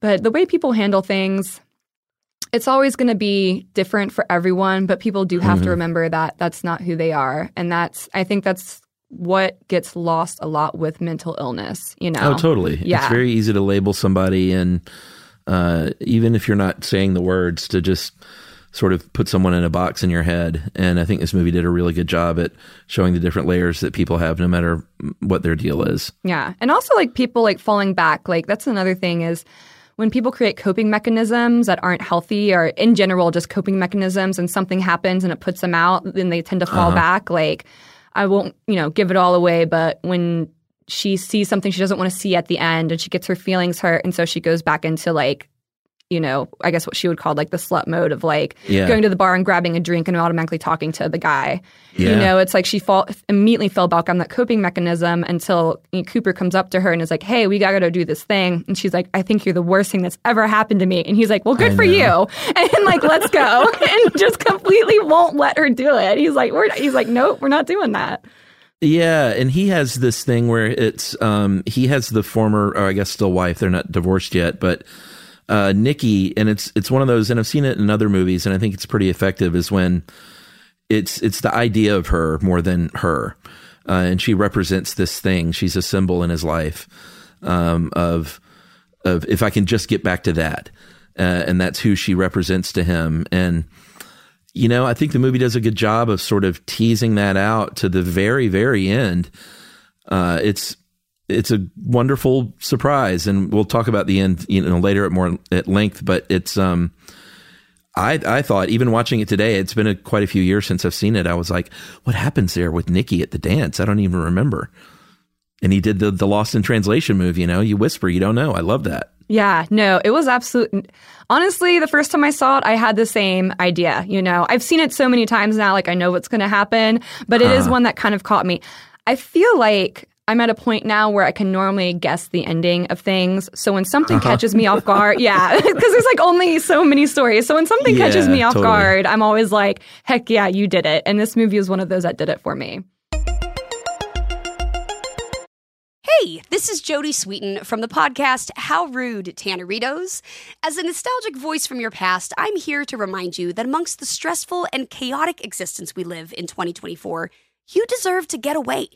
But the way people handle things, it's always going to be different for everyone, but people do have Mhm. to remember that that's not who they are. And that's, I think that's what gets lost a lot with mental illness, you know? Oh, totally. Yeah. It's very easy to label somebody, and uh, even if you're not saying the words, to just sort of put someone in a box in your head. And I think this movie did a really good job at showing the different layers that people have, no matter what their deal is. Yeah. And also like people like falling back, like that's another thing is when people create coping mechanisms that aren't healthy or in general just coping mechanisms and something happens and it puts them out, then they tend to fall Uh-huh. back. Like I won't, you know, give it all away, but when she sees something she doesn't want to see at the end and she gets her feelings hurt and so she goes back into like you know, I guess what she would call like the slut mode of like Yeah. going to the bar and grabbing a drink and automatically talking to the guy. You know, it's like she fall immediately fell back on that coping mechanism until you know, Cooper comes up to her and is like, "Hey, we gotta go do this thing," and she's like, "I think you're the worst thing that's ever happened to me," and he's like, "Well, good I for know. you," and like, let's go, and just completely won't let her do it. He's like, "We're," he's like, "Nope, we're not doing that." Yeah, and he has this thing where it's um he has the former or I guess still wife, they're not divorced yet, but uh Nikki and it's it's one of those and I've seen it in other movies and I think it's pretty effective is when it's it's the idea of her more than her. Uh, and she represents this thing. She's a symbol in his life um of of if I can just get back to that. Uh, and that's who she represents to him and you know, I think the movie does a good job of sort of teasing that out to the very, very end. Uh, it's it's a wonderful surprise, and we'll talk about the end, you know, later at more at length. But it's um, I I thought even watching it today, it's been a, quite a few years since I've seen it. I was like, what happens there with Nikki at the dance? I don't even remember. And he did the the Lost in Translation move. You know, you whisper, you don't know. I love that. Yeah, no, it was absolute. Honestly, the first time I saw it, I had the same idea. You know, I've seen it so many times now, like I know what's going to happen, but it is Huh. one that kind of caught me. I feel like I'm at a point now where I can normally guess the ending of things. So when something Uh-huh. catches me off guard, yeah, because there's like only so many stories. So when something catches me off totally. guard, I'm always like, heck yeah, you did it. And this movie is one of those that did it for me. Hey, this is Jodie Sweetin from the podcast How Rude, Tanneritos. As a nostalgic voice from your past, I'm here to remind you that amongst the stressful and chaotic existence we live in 2024, you deserve to get away.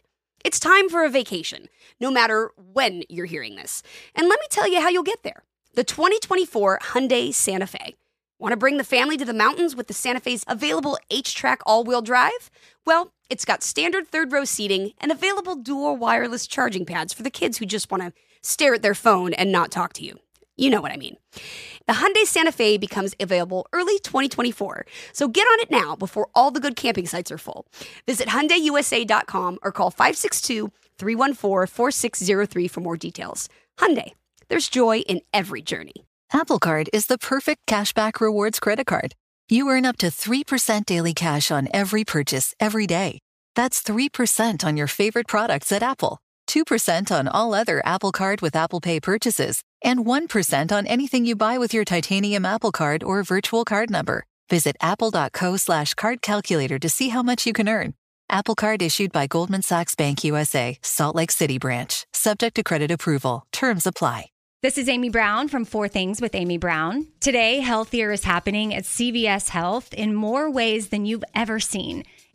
It's time for a vacation, no matter when you're hearing this. And let me tell you how you'll get there. The 2024 Hyundai Santa Fe. Want to bring the family to the mountains with the Santa Fe's available HTRAC all wheel drive? Well, it's got standard third row seating and available dual wireless charging pads for the kids who just want to stare at their phone and not talk to you. You know what I mean. The Hyundai Santa Fe becomes available early 2024, so get on it now before all the good camping sites are full. Visit HyundaiUSA.com or call 562-314-4603 for more details. Hyundai, there's joy in every journey. Apple Card is the perfect cashback rewards credit card. You earn up to 3% daily cash on every purchase every day. That's 3% on your favorite products at Apple, 2% on all other Apple Card with Apple Pay purchases, and 1% on anything you buy with your titanium Apple Card or virtual card number. Visit apple.co slash card calculator to see how much you can earn. Apple Card issued by Goldman Sachs Bank USA, Salt Lake City branch, subject to credit approval. Terms apply. This is Amy Brown from Four Things with Amy Brown. Today, healthier is happening at CVS Health in more ways than you've ever seen.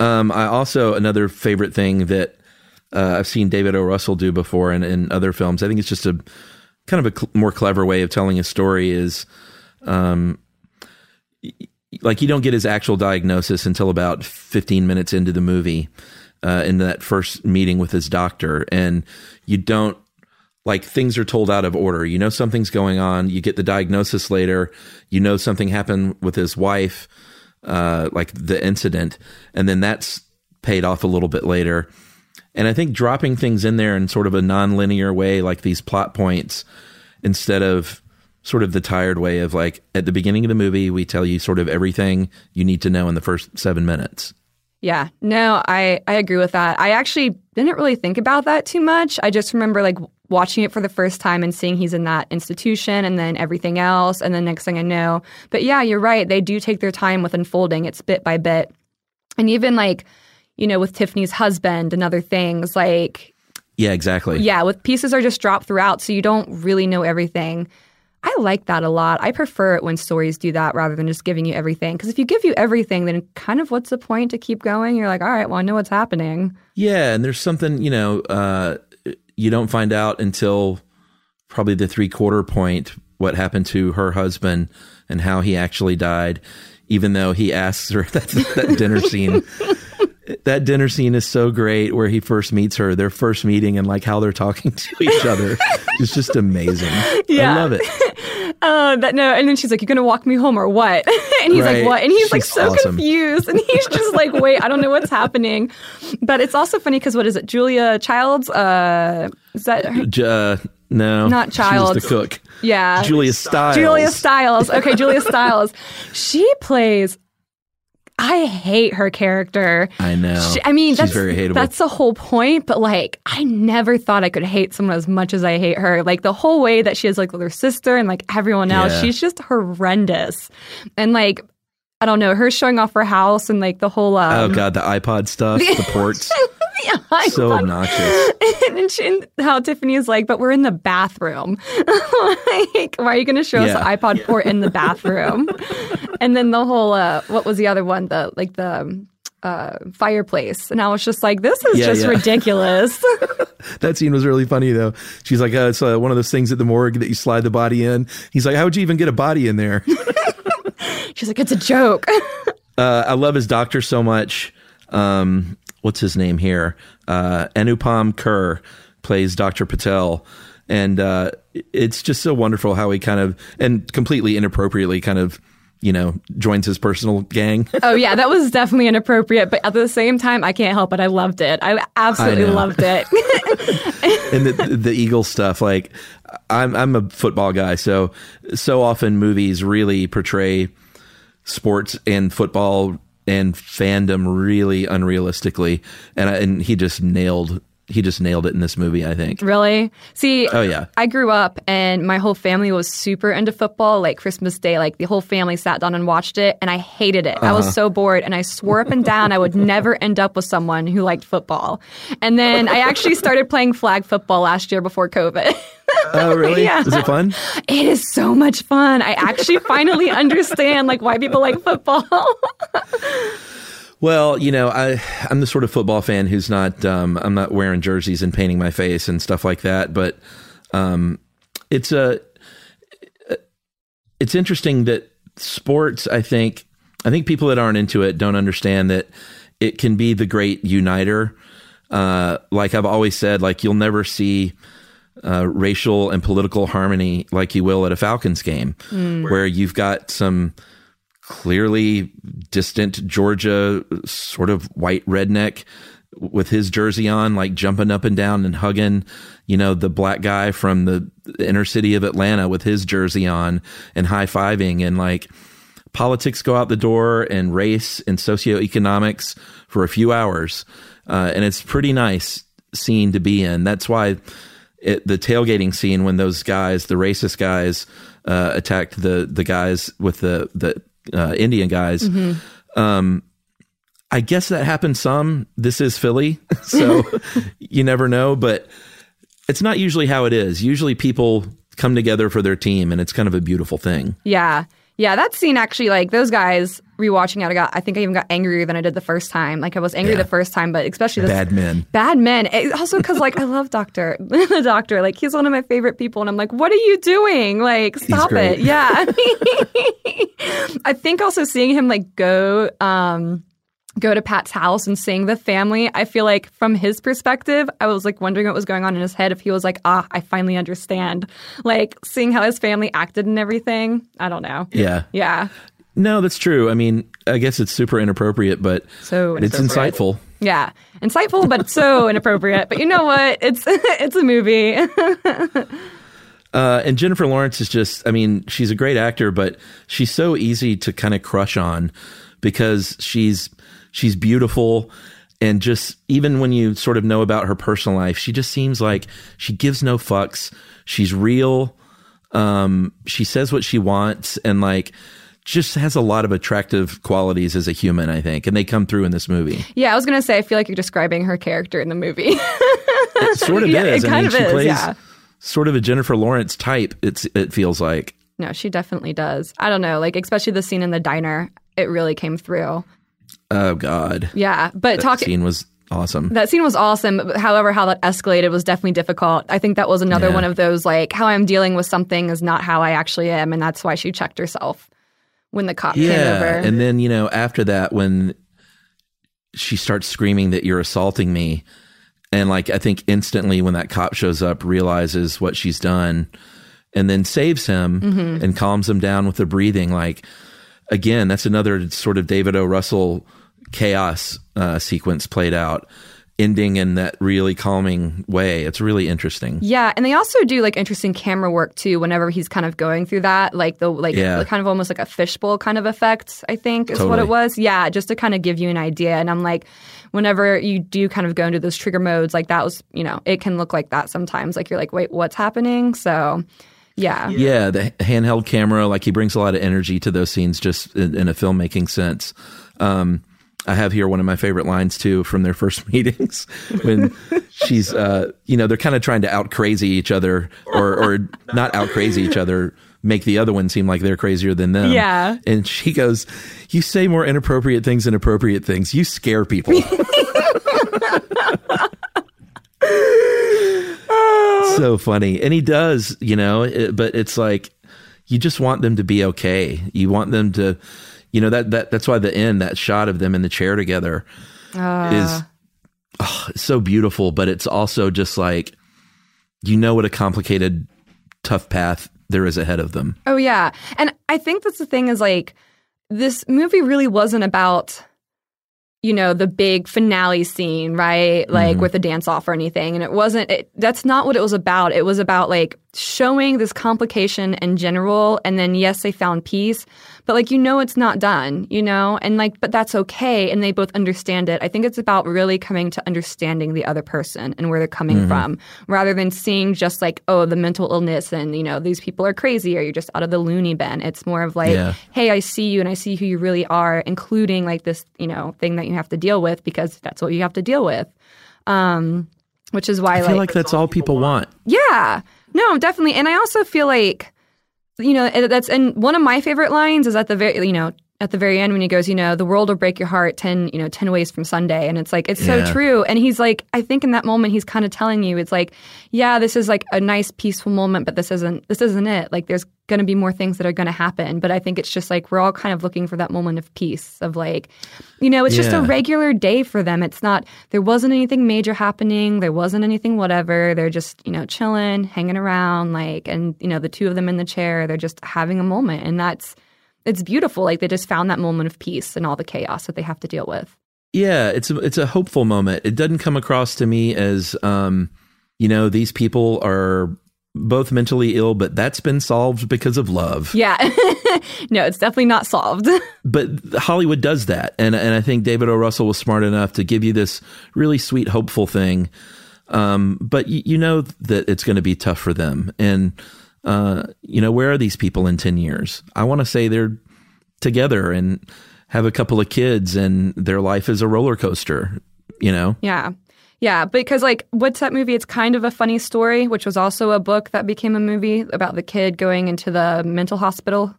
Um, I also another favorite thing that uh, I've seen David O. Russell do before in, in other films. I think it's just a kind of a cl- more clever way of telling a story. Is um, y- like you don't get his actual diagnosis until about 15 minutes into the movie, uh, in that first meeting with his doctor, and you don't like things are told out of order. You know something's going on. You get the diagnosis later. You know something happened with his wife, uh, like the incident, and then that's paid off a little bit later. And I think dropping things in there in sort of a non-linear way, like these plot points, instead of sort of the tired way of like at the beginning of the movie, we tell you sort of everything you need to know in the first seven minutes. Yeah, no, I I agree with that. I actually didn't really think about that too much. I just remember like watching it for the first time and seeing he's in that institution and then everything else and then next thing I know. But yeah, you're right. They do take their time with unfolding. It's bit by bit. And even like, you know, with Tiffany's husband and other things like Yeah, exactly. yeah, with pieces are just dropped throughout so you don't really know everything. I like that a lot. I prefer it when stories do that rather than just giving you everything. Because if you give you everything, then kind of what's the point to keep going? You're like, all right, well, I know what's happening. Yeah, and there's something, you know, uh, you don't find out until probably the three quarter point what happened to her husband and how he actually died, even though he asks her that, that dinner scene. That dinner scene is so great where he first meets her, their first meeting, and like how they're talking to each other. It's just amazing. Yeah. I love it. Uh, that no, and then she's like, "You're gonna walk me home or what?" and he's Right. like, "What?" And he's like so awesome. confused, and he's just like, "Wait, I don't know what's happening." But it's also funny because what is it, Julia Childs? Uh, is that her? Uh, no, Not Childs. the cook. Yeah, Julia Stiles. Julia Stiles. Okay, Julia Stiles. She plays. I hate her character. I know. She, I mean, she's that's very hateable. that's the whole point. But like, I never thought I could hate someone as much as I hate her. Like the whole way that she is like with her sister and like everyone else, Yeah. she's just horrendous. And like, I don't know, her showing off her house and like the whole. Um, oh god, the iPod stuff, the ports, the iPod. so obnoxious. and, she, and how Tiffany is like, but we're in the bathroom. like, why are you going to show us Yeah. the iPod port in the bathroom? and then the whole, uh, what was the other one? The like the um, uh, fireplace. And I was just like, this is Yeah, just yeah. ridiculous. That scene was really funny though. She's like, uh, it's uh, one of those things at the morgue that you slide the body in. He's like, how would you even get a body in there? She's like, it's a joke. Uh, I love his doctor so much. Um, what's his name here? Uh, Anupam Kher plays Dr. Patel. And uh, it's just so wonderful how he kind of, and completely inappropriately kind of, you know, joins his personal gang. oh yeah, that was definitely inappropriate. But at the same time, I can't help it. I loved it. I absolutely know. loved it. and the the Eagle stuff. Like I'm I'm a football guy, so so often movies really portray sports and football and fandom really unrealistically, and I, and he just nailed he just nailed it in this movie. I think. Really? See, Oh, yeah. I grew up and my whole family was super into football. Like Christmas Day, like the whole family sat down and watched it, and I hated it. I was Uh-huh. so bored, and I swore up and down I would never end up with someone who liked football. And then I actually started playing flag football last year before COVID. Oh really? Yeah. Is it fun? it is so much fun. I actually finally understand like why people like football. Well, you know, I I'm the sort of football fan who's not um, I'm not wearing jerseys and painting my face and stuff like that, but um, it's a it's interesting that sports. I think I think people that aren't into it don't understand that it can be the great uniter. Uh, like I've always said, like you'll never see uh, racial and political harmony like you will at a Falcons game, Mm. where you've got some clearly distant Georgia sort of white redneck with his jersey on, like jumping up and down and hugging, you know, the black guy from the inner city of Atlanta with his jersey on and high fiving and like politics go out the door and race and socioeconomics for a few hours. Uh, and it's pretty nice scene to be in. That's why it, the tailgating scene when those guys, the racist guys, uh, attacked the the guys with the the uh, Indian guys. Mhm. Um, I guess that happened some. This is Philly, so you never know. But it's not usually how it is. Usually people come together for their team, and it's kind of a beautiful thing. Yeah. Yeah, that scene actually, like those guys rewatching it, I got, I think I even got angrier than I did the first time. Like I was angry Yeah. the first time, but especially this Bad men. bad men. It- also, because like I love Doctor, the Doctor, like he's one of my favorite people, and I'm like, what are you doing? Like, stop it. Yeah. I think also seeing him like go, um, go to Pat's house and seeing the family, I feel like from his perspective, I was like wondering what was going on in his head if he was like, ah, I finally understand. Like seeing how his family acted and everything. I don't know. Yeah. Yeah. No, that's true. I mean, I guess it's super inappropriate, but So it's insightful. Yeah. Insightful, but it's so inappropriate. But you know what? It's it's a movie. Uh, and Jennifer Lawrence is just, I mean, she's a great actor, but she's so easy to kind of crush on because she's she's beautiful and just even when you sort of know about her personal life, she just seems like she gives no fucks. She's real. Um, she says what she wants and like just has a lot of attractive qualities as a human, I think, and they come through in this movie. yeah, I was gonna say I feel like you're describing her character in the movie. It sort of Yeah, is. it I kind mean, of she is, plays yeah. sort of a Jennifer Lawrence type. It's it feels like. no, she definitely does. I don't know, like especially the scene in the diner, it really came through. Oh God. Yeah, but that talking scene was awesome. That scene was awesome. However, how that escalated was definitely difficult. I think that was another Yeah. one of those like how I'm dealing with something is not how I actually am, and that's why she checked herself when the cop came yeah, over. and then you know after that when she starts screaming that you're assaulting me, and like I think instantly when that cop shows up realizes what she's done, and then saves him Mhm. and calms him down with the breathing. Like again, that's another sort of David O. Russell chaos uh, sequence played out, ending in that really calming way. It's really interesting. yeah, and they also do like interesting camera work too. Whenever he's kind of going through that, like the like Yeah. kind of almost like a fishbowl kind of effect. I think is what it was. Yeah, just to kind of give you an idea. And I'm like, whenever you do kind of go into those trigger modes, like that was, you know, it can look like that sometimes. Like you're like, wait, what's happening? So, yeah, Yeah, the handheld camera, like he brings a lot of energy to those scenes just in, in a filmmaking sense. Um, I have here one of my favorite lines too from their first meetings when she's, uh, you know, they're kind of trying to out crazy each other or, or not out crazy each other, make the other one seem like they're crazier than them. Yeah. And she goes, You say more inappropriate things than appropriate things. You scare people. so funny. And he does, you know, it, but it's like you just want them to be okay. You want them to, you know, that that that's why the end, that shot of them in the chair together Uh, is oh, so beautiful, but it's also just like you know what a complicated tough path there is ahead of them. Oh yeah. And I think that's the thing is like this movie really wasn't about you know the big finale scene, right? Like Mhm. with the dance off or anything. And it wasn't it, that's not what it was about. It was about like showing this complication in general and then yes, they found peace, but like you know it's not done, you know? And like but that's okay and they both understand it. I think it's about really coming to understanding the other person and where they're coming Mhm. from rather than seeing just like oh the mental illness and you know these people are crazy or you're just out of the loony bin it's more of like Yeah. hey i see you and i see who you really are including like this you know thing that you have to deal with because that's what you have to deal with um which is why I feel like that's all people want. yeah no definitely and i also feel like you know that's and one of my favorite lines is at the very you know at the very end when he goes you know the world will break your heart 10 you know 10 ways from sunday. And it's like it's so true. And he's like i think in that moment he's kind of telling you it's like yeah this is like a nice peaceful moment but this isn't this isn't it. Like there's going to be more things that are going to happen. But i think it's just like we're all kind of looking for that moment of peace of like you know it's just a regular day for them. It's not there wasn't anything major happening. There wasn't anything whatever. They're just you know chilling hanging around like and you know the two of them in the chair they're just having a moment. And that's it's beautiful like they just found that moment of peace and all the chaos that they have to deal with Yeah, it's a, it's a hopeful moment. It doesn't come across to me as um, you know, these people are both mentally ill, but that's been solved because of love. yeah no it's definitely not solved But Hollywood does that, and and I think David O. Russell was smart enough to give you this really sweet, hopeful thing. Um, but you, you know that it's going to be tough for them, and uh, you know where are these people in ten years? I want to say they're together and have a couple of kids, and their life is a roller coaster. You know. Yeah. Yeah, because like what's that movie? It's kind of a funny story, which was also a book that became a movie about the kid going into the mental hospital.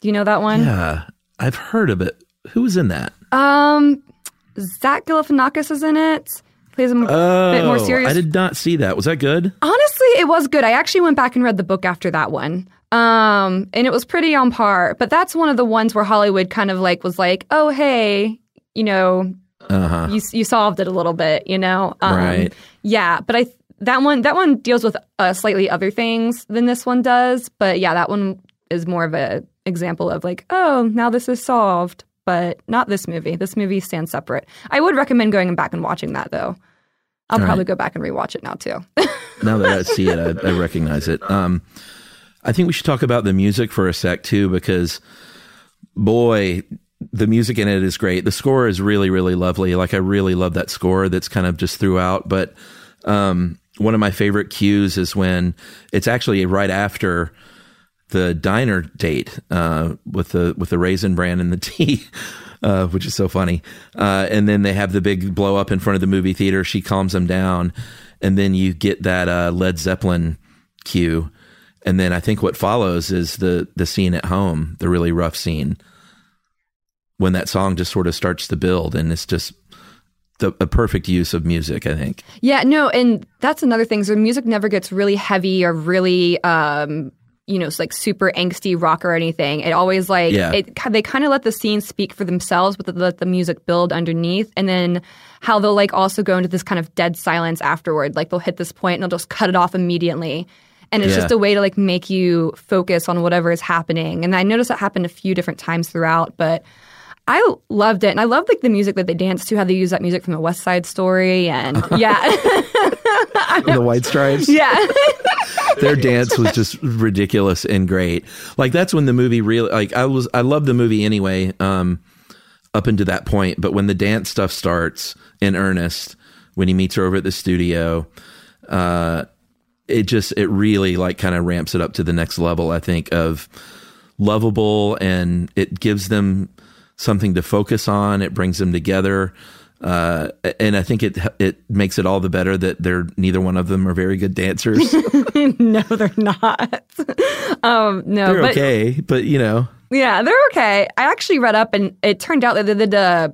Do you know that one? Yeah, I've heard of it. Who was in that? Um Zach Galifianakis is in it. Plays a m- bit more serious. Oh, I did not see that. Was that good? Honestly, it was good. I actually went back and read the book after that one. Um, and it was pretty on par. But that's one of the ones where Hollywood kind of like was like, "Oh, hey, you know, Uh-huh. you you solved it a little bit, you know. Um, Right. Yeah, but I that one that one deals with uh, slightly other things than this one does. But yeah, that one is more of a example of like, oh, now this is solved. But not this movie. This movie stands separate. I would recommend going back and watching that though. I'll All probably right. go back and rewatch it now too. now that I see it, I, I recognize it. Um, I think we should talk about the music for a sec too, because boy, the music in it is great. The score is really, really lovely. Like I really love that score that's kind of just throughout. But um, one of my favorite cues is when it's actually right after the diner date uh, with the with the raisin bran and the tea. Uh, which is so funny. Uh, and then they have the big blow up in front of the movie theater. She calms them down, and then you get that uh, Led Zeppelin cue. And then I think what follows is the the scene at home, the really rough scene, when that song just sort of starts to build, and it's just the, a perfect use of music. I think. Yeah, no, and that's another thing. So music never gets really heavy or really, um, you know, it's like super angsty rock or anything. It always like Yeah. it. They kind of let the scenes speak for themselves, but they let the music build underneath, and then how they'll like also go into this kind of dead silence afterward. Like they'll hit this point and they'll just cut it off immediately. And it's Yeah. just a way to like make you focus on whatever is happening. And I noticed that happened a few different times throughout, but I loved it. And I loved like the music that they danced to, how they use that music from the West Side Story. And yeah. the White Stripes. yeah. their dance was just ridiculous and great. Like that's when the movie really like I was I love the movie anyway um up until that point, but when the dance stuff starts in earnest when he meets her over at the studio uh it just it really like kind of ramps it up to the next level I think of lovable and it gives them something to focus on, it brings them together. Uh, and I think it it makes it all the better that they're neither one of them are very good dancers. no, they're not. um, no, they're but okay, but you know, yeah, they're okay. I actually read up, and it turned out that they did uh,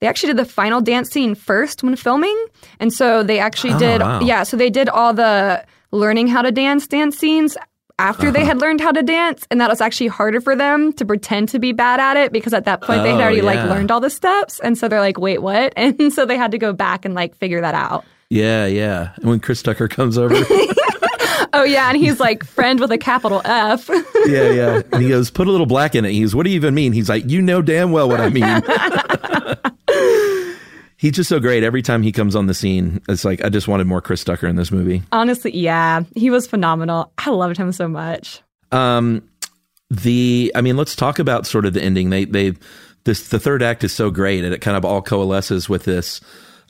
they actually did the final dance scene first when filming, and so they actually Oh, did wow. yeah, so they did all the learning how to dance dance scenes after they Uh-huh. had learned how to dance, and that was actually harder for them to pretend to be bad at it because at that point they had Oh, already like learned all the steps, and so they're like, wait, what? And so they had to go back and like figure that out. yeah, yeah. And when Chris Tucker comes over, Oh yeah, and he's like friend with a capital F. yeah, yeah, and he goes, "Put a little black in it." He goes, "What do you even mean?" He's like, "You know damn well what I mean." He's just so great. Every time he comes on the scene, it's like I just wanted more Chris Tucker in this movie. Honestly, yeah, he was phenomenal. I loved him so much. Um, the I mean, let's talk about sort of the ending. They they this the third act is so great, and it kind of all coalesces with this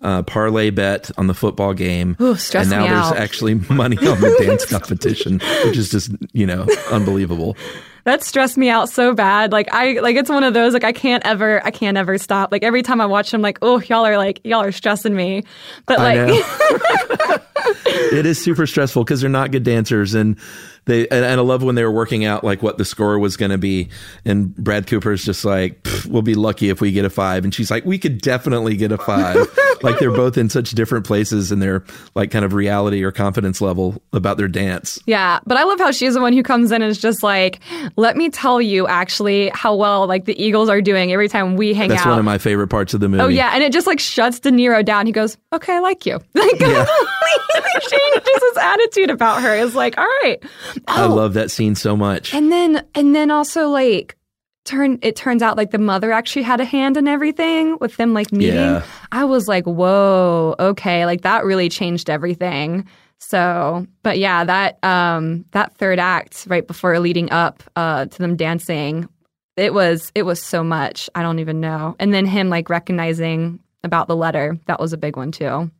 uh, parlay bet on the football game, Ooh, and now there's out. actually money on the dance competition, which is just you know unbelievable. That stressed me out so bad. Like I like it's one of those like I can't ever I can't ever stop. Like every time I watch them, like oh y'all are like y'all are stressing me. But like it is super stressful because they're not good dancers and they and, and I love when they were working out like what the score was going to be and Brad Cooper's just like we'll be lucky if we get a 5 and she's like we could definitely get a 5 like they're both in such different places in their like kind of reality or confidence level about their dance yeah. But I love how she's the one who comes in and is just like, let me tell you actually how well like the Eagles are doing every time we hang that's out. That's one of my favorite parts of the movie Oh yeah, and it just like shuts De Niro down. He goes, "Okay, I like you." Like completely changes his attitude about her. It's like, "All right." I Oh, love that scene so much And then and then also like turn it turns out like the mother actually had a hand in everything with them like meeting. Yeah. I was like, "Whoa, okay." Like that really changed everything. So, but yeah, that um that third act right before leading up uh to them dancing, it was it was so much. I don't even know. And then him like recognizing about the letter, that was a big one too.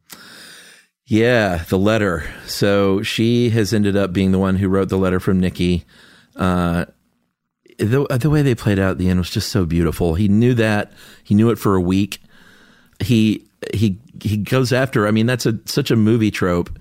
Yeah, the letter. So she has ended up being the one who wrote the letter from Nikki. Uh, the the way they played out at the end was just so beautiful. He knew that. He knew it for a week. He he he goes after. I mean, that's a such a movie trope,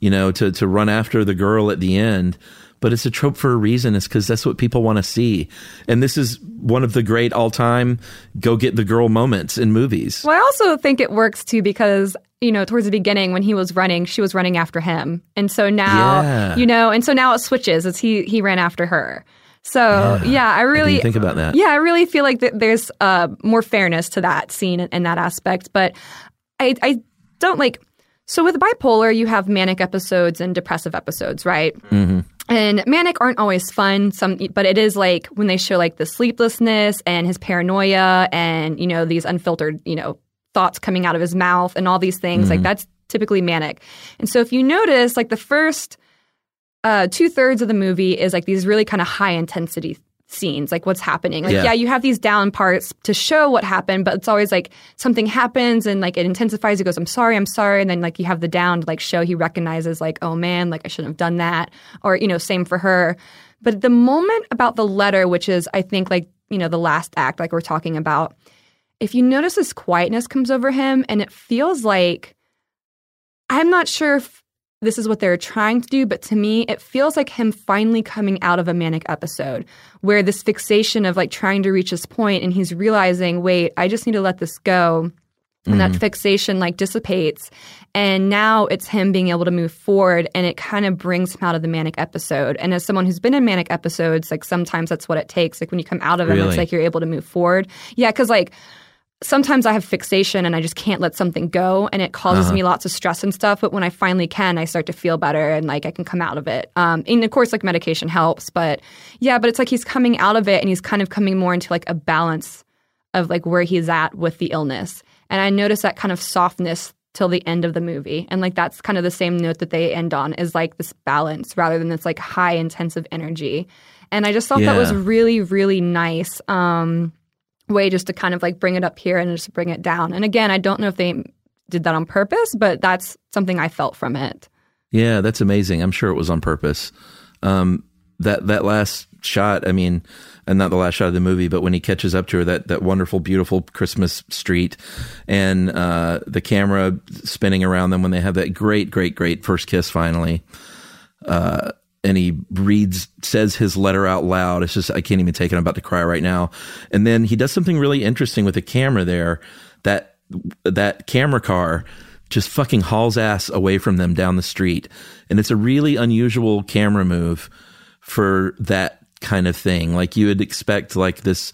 you know, to to run after the girl at the end. But it's a trope for a reason. It's because that's what people want to see. And this is one of the great all time go get the girl moments in movies. Well, I also think it works too because you know towards the beginning when he was running, she was running after him, and so now Yeah. you know, and so now it switches as he he ran after her. So yeah, I really didn't think about that. Yeah, I really feel like that there's uh, more fairness to that scene and, and that aspect. But I, I don't like. So with bipolar, you have manic episodes and depressive episodes, right? Mm-hmm. And manic aren't always fun. Some, but it is like when they show like the sleeplessness and his paranoia and you know these unfiltered you know thoughts coming out of his mouth and all these things. Like Mhm. that's typically manic. And so if you notice, like the first uh, two thirds of the movie is like these really kind of high intensity scenes, like what's happening. Like, Yeah. yeah. you have these down parts to show what happened, but it's always like something happens and like it intensifies. He goes, I'm sorry, I'm sorry. And then like you have the down to like show he recognizes, like, oh man, like I shouldn't have done that. Or, you know, same for her. But the moment about the letter, which is, I think, like, you know, the last act, like we're talking about, if you notice this quietness comes over him and it feels like I'm not sure if this is what they're trying to do, but to me, it feels like him finally coming out of a manic episode where this fixation of like trying to reach this point and he's realizing, wait, I just need to let this go. And that Mhm. fixation like dissipates. And now it's him being able to move forward and it kind of brings him out of the manic episode. And as someone who's been in manic episodes, like sometimes that's what it takes. Like when you come out of them, Really? it's like you're able to move forward. Yeah, because like sometimes I have fixation and I just can't let something go and it causes Uh-huh. me lots of stress and stuff. But when I finally can, I start to feel better and like I can come out of it. Um, and of course, like medication helps, but yeah, but it's like he's coming out of it and he's kind of coming more into like a balance of like where he's at with the illness. And I notice that kind of softness till the end of the movie. And like that's kind of the same note that they end on is like this balance rather than this like high intensive energy. And I just thought that was really, really nice. Um, way just to kind of like bring it up here and just bring it down. And again, I don't know if they did that on purpose, but that's something I felt from it. Yeah, that's amazing. I'm sure it was on purpose. Um, that that last shot, I mean, and not the last shot of the movie, but when he catches up to her, that that wonderful, beautiful Christmas street, and uh, the camera spinning around them when they have that great, great, great first kiss finally. Uh, and he reads, says his letter out loud. It's just I can't even take it. I'm about to cry right now. And then he does something really interesting with the camera there. That that camera car just fucking hauls ass away from them down the street. And it's a really unusual camera move for that kind of thing. Like you would expect like this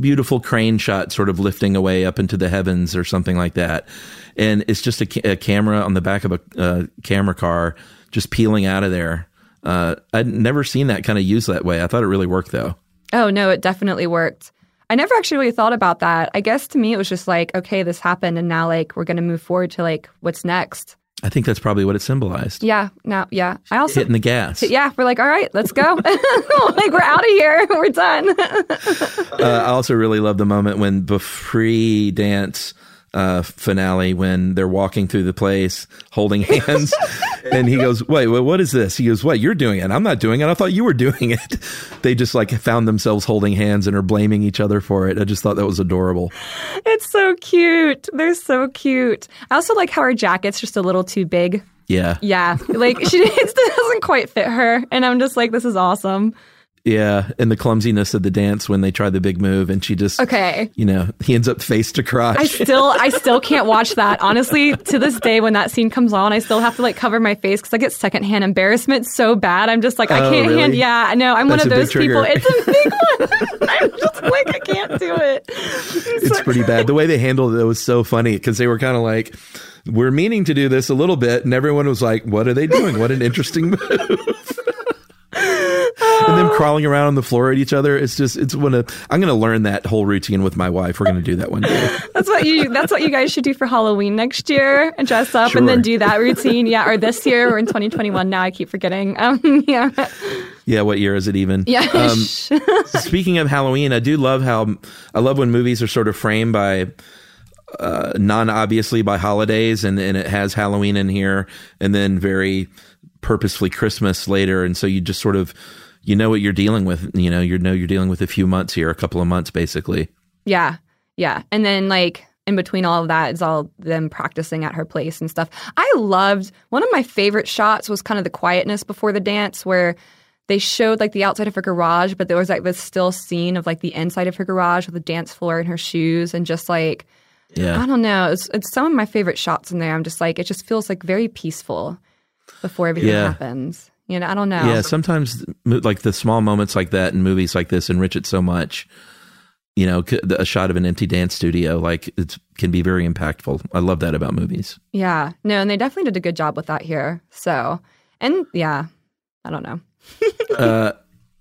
beautiful crane shot sort of lifting away up into the heavens or something like that. And it's just a, ca- a camera on the back of a uh, camera car just peeling out of there. Uh, I'd never seen that kind of used that way. I thought it really worked though. Oh, no, it definitely worked. I never actually really thought about that. I guess to me, it was just like, okay, this happened, and now like we're going to move forward to like what's next. I think that's probably what it symbolized. Yeah, now, yeah. I also Hitting the gas. Yeah, we're like, all right, let's go. like we're out of here. We're done. uh, I also really love the moment when the free dance uh, finale when they're walking through the place holding hands, and he goes, "Wait, what is this?" He goes, "What? You're doing it? I'm not doing it. I thought you were doing it." They just like found themselves holding hands and are blaming each other for it. I just thought that was adorable. it's so cute. They're so cute. I also like how her jacket's just a little too big. Yeah, Yeah, like she it doesn't quite fit her, and I'm just like, this is awesome. Yeah, and the clumsiness of the dance when they try the big move, and she just Okay. you know, he ends up face to crotch. I still, I still can't watch that. Honestly, to this day, when that scene comes on, I still have to like cover my face because I get secondhand embarrassment so bad. I'm just like, I Oh, can't hand. really? Yeah, I know. I'm That's one of those people. It's a big one. I'm just like, I can't do it. it's pretty bad. The way they handled it was so funny because they were kind of like, "We're meaning to do this a little bit," and everyone was like, "What are they doing? What an interesting move!" And them crawling around on the floor at each other. It's just, it's one of. I'm going to learn that whole routine with my wife. We're going to do that one day. That's what you. That's what you guys should do for Halloween next year and dress up and then do that routine. Yeah, or this year. We're in 2021 now. I keep forgetting. Um, yeah. Yeah, what year is it even? Yeah. Um, speaking of Halloween, I do love how I love when movies are sort of framed by uh, non obviously by holidays, and, and it has Halloween in here, and then very purposefully Christmas later, and so you just sort of you know what you're dealing with. You know, you know you're dealing with a few months here, a couple of months basically. Yeah. Yeah. And then like in between all of that is all them practicing at her place and stuff. I loved one of my favorite shots was kind of the quietness before the dance where they showed like the outside of her garage, but there was like this still scene of like the inside of her garage with the dance floor and her shoes and just like Yeah. I don't know. It's it's some of my favorite shots in there. I'm just like it just feels like very peaceful before everything Yeah. happens. You know, I don't know. Yeah, sometimes like the small moments like that in movies like this enrich it so much. You know, a shot of an empty dance studio, like it can be very impactful. I love that about movies. Yeah. No, and they definitely did a good job with that here. So, and yeah, I don't know. uh,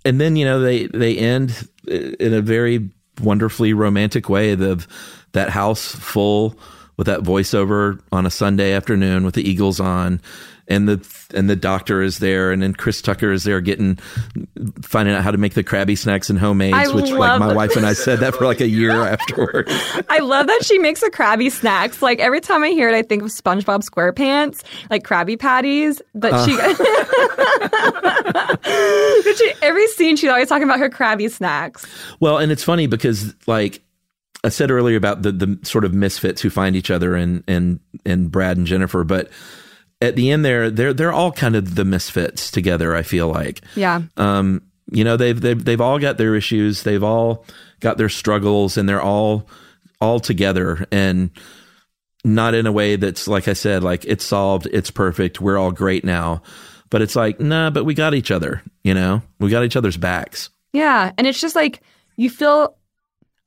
and then you know they they end in a very wonderfully romantic way. The that house full with that voiceover on a Sunday afternoon with the Eagles on, and the and the doctor is there, and then Chris Tucker is there getting finding out how to make the Krabby Snacks and homemades, I which like my wife and I said that for like a year afterwards. I love that she makes the Krabby Snacks. Like every time I hear it, I think of SpongeBob SquarePants, like Krabby Patties. But she, uh. but she, every scene, she's always talking about her Krabby Snacks. Well, and it's funny because like I said earlier about the the sort of misfits who find each other and and and Brad and Jennifer, but at the end there they're they're all kind of the misfits together, I feel like. Yeah. Um you know they've they've they've all got their issues, they've all got their struggles and they're all all together and not in a way that's like I said like it's solved, it's perfect, we're all great now. But it's like, nah, but we got each other, you know? We got each other's backs. Yeah. And it's just like, you feel,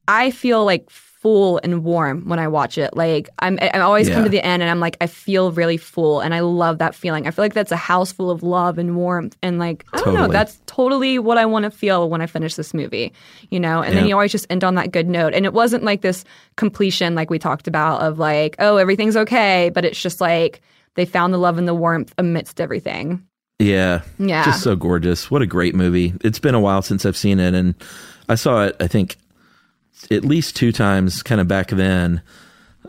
I feel like full and warm when I watch it. Like I'm, I always come to the end and I'm like, I feel really full and I love that feeling. I feel like that's a house full of love and warmth. And like, I don't know, that's totally what I want to feel when I finish this movie, you know? And then you always just end on that good note. And it wasn't like this completion, like we talked about, of like, oh, everything's okay. But it's just like, they found the love and the warmth amidst everything. Yeah. Yeah. Just so gorgeous. What a great movie. It's been a while since I've seen it and I saw it I think at least two times kind of back then.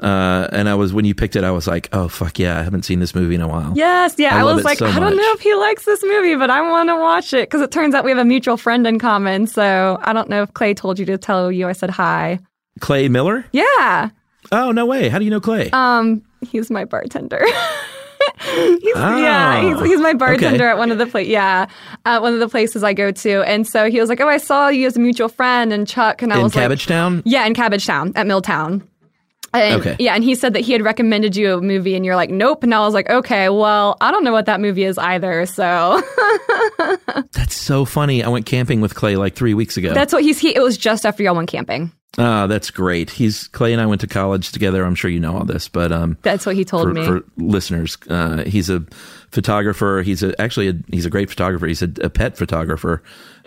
Uh, and I was when you picked it, I was like, "Oh fuck yeah! I haven't seen this movie in a while." Yes, yeah. I, love was like, so I don't know if he likes this movie, but I want to watch it because it turns out we have a mutual friend in common. So I don't know if Clay told you to tell you I said hi. Clay Miller? Yeah, Oh no way! How do you know Clay? um, he's my bartender. he's, Oh, yeah, ah, he's, he's my bartender okay. at one of the pla- yeah, at one of the places I go to. And so he was like, "Oh, I saw you as a mutual friend and Chuck." And I in was like, In Cabbagetown? Yeah, in Cabbagetown at Milltown. And, Okay. Yeah, and he said that he had recommended you a movie, and you're like, nope. And I was like, okay, well, I don't know what that movie is either. So That's so funny. I went camping with Clay like three weeks ago. that's what he's. He, it was just after y'all went camping. Ah, that's great. He's Clay and I went to college together. I'm sure you know all this, but um, That's what he told for, me. for listeners, uh, he's a photographer. He's a, actually a, he's a great photographer. He's a, a pet photographer,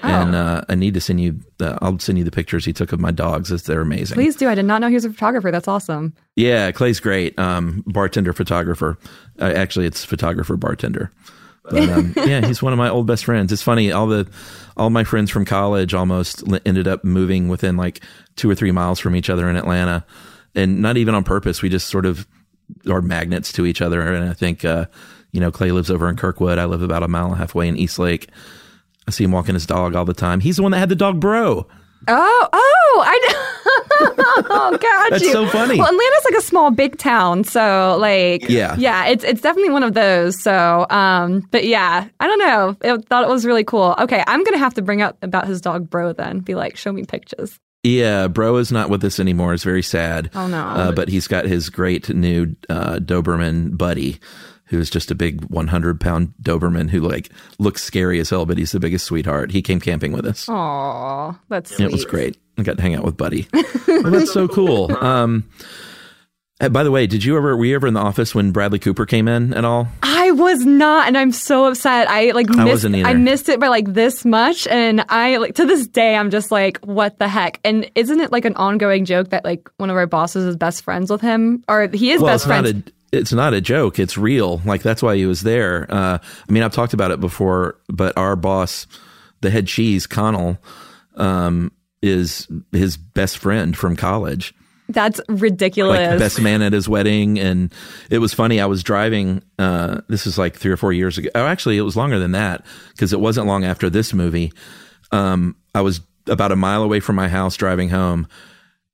Oh. and uh, I need to send you. Uh, I'll send you the pictures he took of my dogs. It's- They're amazing. Please do. I did not know he was a photographer. That's awesome. Yeah, Clay's great. Um, bartender, photographer. Uh, actually, it's photographer, bartender. But um, yeah, he's one of my old best friends. It's funny. All the all my friends from college almost ended up moving within like two or three miles from each other in Atlanta, and not even on purpose. We just sort of are magnets to each other. And I think uh, you know Clay lives over in Kirkwood. I live about a mile and a half away in East Lake. I see him walking his dog all the time. He's the one that had the dog Bro. Oh, oh, I know. oh, got That's you. so funny. Well, Atlanta's like a small, big town, so like, Yeah. yeah, it's it's definitely one of those. So, um, but yeah, I don't know. I thought it was really cool. Okay, I'm gonna have to bring up about his dog, Bro. Then be like, show me pictures. Yeah, bro is not with us anymore. It's very sad. Oh, no. Uh, but he's got his great new uh, Doberman buddy, who's just a big 100 pound Doberman who like looks scary as hell, but he's the biggest sweetheart. He came camping with us. Aw, that's sweet. It was great. I got to hang out with Buddy. well, that's so cool. Um, uh, by the way, did you ever were you ever in the office when Bradley Cooper came in at all? I was not, and I'm so upset. I like I missed. wasn't either. I missed it by like this much, and I like to this day I'm just like, what the heck? And isn't it like an ongoing joke that like one of our bosses is best friends with him, or he is well, best friends? It's not a joke. It's real. Like that's why he was there. Uh, I mean, I've talked about it before, but our boss, the head cheese Conal, um, is his best friend from college. That's ridiculous. Like best man at his wedding, and it was funny. I was driving. Uh, this is like three or four years ago. Oh, actually, it was longer than that because it wasn't long after this movie. Um, I was about a mile away from my house driving home,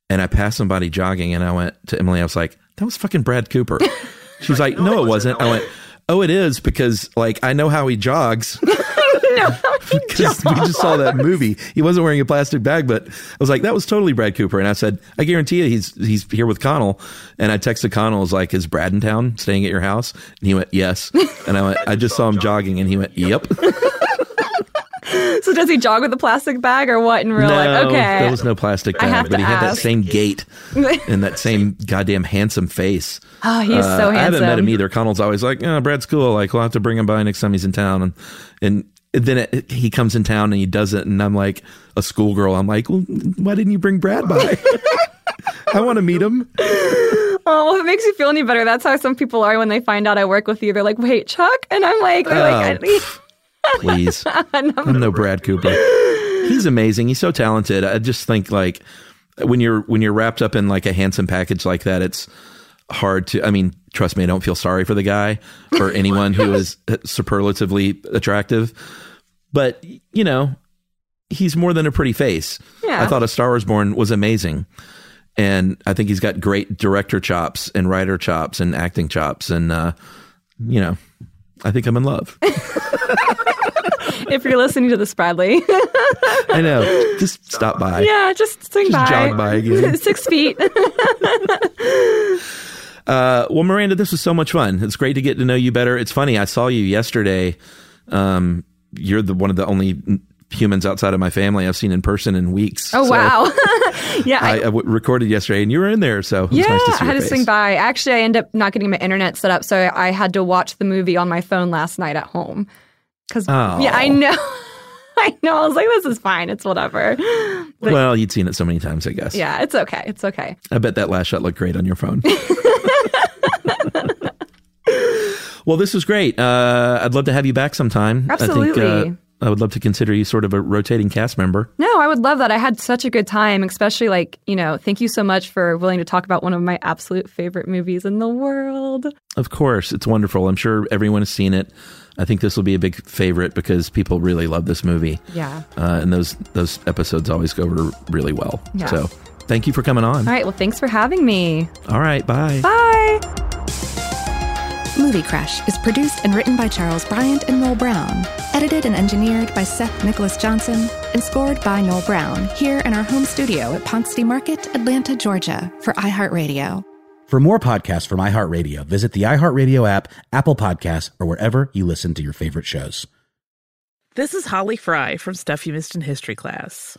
and I passed somebody jogging, and I went to Emily. I was like, "That was fucking Brad Cooper." She was like, "No, it wasn't." I went, "Oh, it is because like I know how he jogs." how because we just saw that movie. He wasn't wearing a plastic bag, but I was like, that was totally Brad Cooper. And I said, I guarantee you, he's he's here with Conal. And I texted Conal, I was like, is Brad in town, staying at your house? And he went, yes. And I went, I just saw him jogging, and he went, yep. so does he jog with a plastic bag or what in real no, life? Okay. there was no plastic bag, but he had that same gait and that same goddamn handsome face. Oh, he's Uh, so handsome. I haven't met him either. Conal's always like, oh, Brad's cool. Like, we'll have to bring him by next time he's in town. And and then it, he comes in town and he does it, and I'm like a schoolgirl. I'm like, well, why didn't you bring Brad by? I want to meet him. Oh, well, if it makes you feel any better, that's how some people are when they find out I work with you. They're like, wait, Chuck? And I'm like, they're like, Oh, Please, I'm no Brad Cooper. He's amazing. He's so talented. I just think like when you're when you're wrapped up in like a handsome package like that, it's hard to. I mean, trust me, I don't feel sorry for the guy or anyone who is superlatively attractive. But you know, he's more than a pretty face. Yeah. I thought A Star Is Born was amazing. And I think he's got great director chops and writer chops and acting chops. And, uh, you know, I think I'm in love. if you're listening to this, Bradley. I know. Just stop by. yeah, just swing Just by. jog by again. Six feet. Uh, well, Miranda, this was so much fun. It's great to get to know you better. It's funny. I saw you yesterday. Um, you're the one of the only humans outside of my family I've seen in person in weeks. oh, So wow. yeah. I, I w- recorded yesterday, and you were in there, so it was yeah, nice to see I had to swing by. Actually, I ended up not getting my internet set up, so I had to watch the movie on my phone last night at home. Because Oh. yeah, I know, I know. I was like, this is fine. It's whatever. But well, you'd seen it so many times, I guess. yeah, it's okay. It's okay. I bet that last shot looked great on your phone. well, this was great. Uh, I'd love to have you back sometime. I think, Absolutely. uh, I would love to consider you sort of a rotating cast member. No, I would love that. I had such a good time, especially like, you know, thank you so much for willing to talk about one of my absolute favorite movies in the world. Of course, it's wonderful. I'm sure everyone has seen it. I think this will be a big favorite because people really love this movie. Yeah. Uh, and those those episodes always go over really well. Yeah. So, thank you for coming on. All right. Well, thanks for having me. All right, bye. Bye. Movie Crush is produced and written by Charles Bryant and Noel Brown, edited and engineered by Seth Nicholas Johnson, and scored by Noel Brown here in our home studio at Ponce Market, Atlanta, Georgia, for iHeartRadio. For more podcasts from iHeartRadio, visit the iHeartRadio app, Apple Podcasts, or wherever you listen to your favorite shows. This is Holly Fry from Stuff You Missed in History class.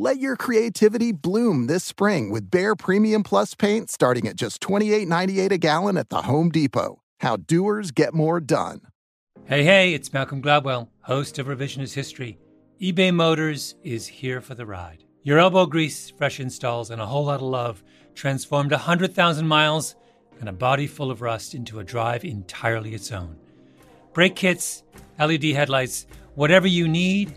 Let your creativity bloom this spring with Behr Premium Plus paint starting at just $28.98 a gallon at the Home Depot. How doers get more done. Hey, hey, it's Malcolm Gladwell, host of Revisionist History. eBay Motors is here for the ride. Your elbow grease, fresh installs, and a whole lot of love transformed 100,000 miles and a body full of rust into a drive entirely its own. Brake kits, LED headlights, whatever you need,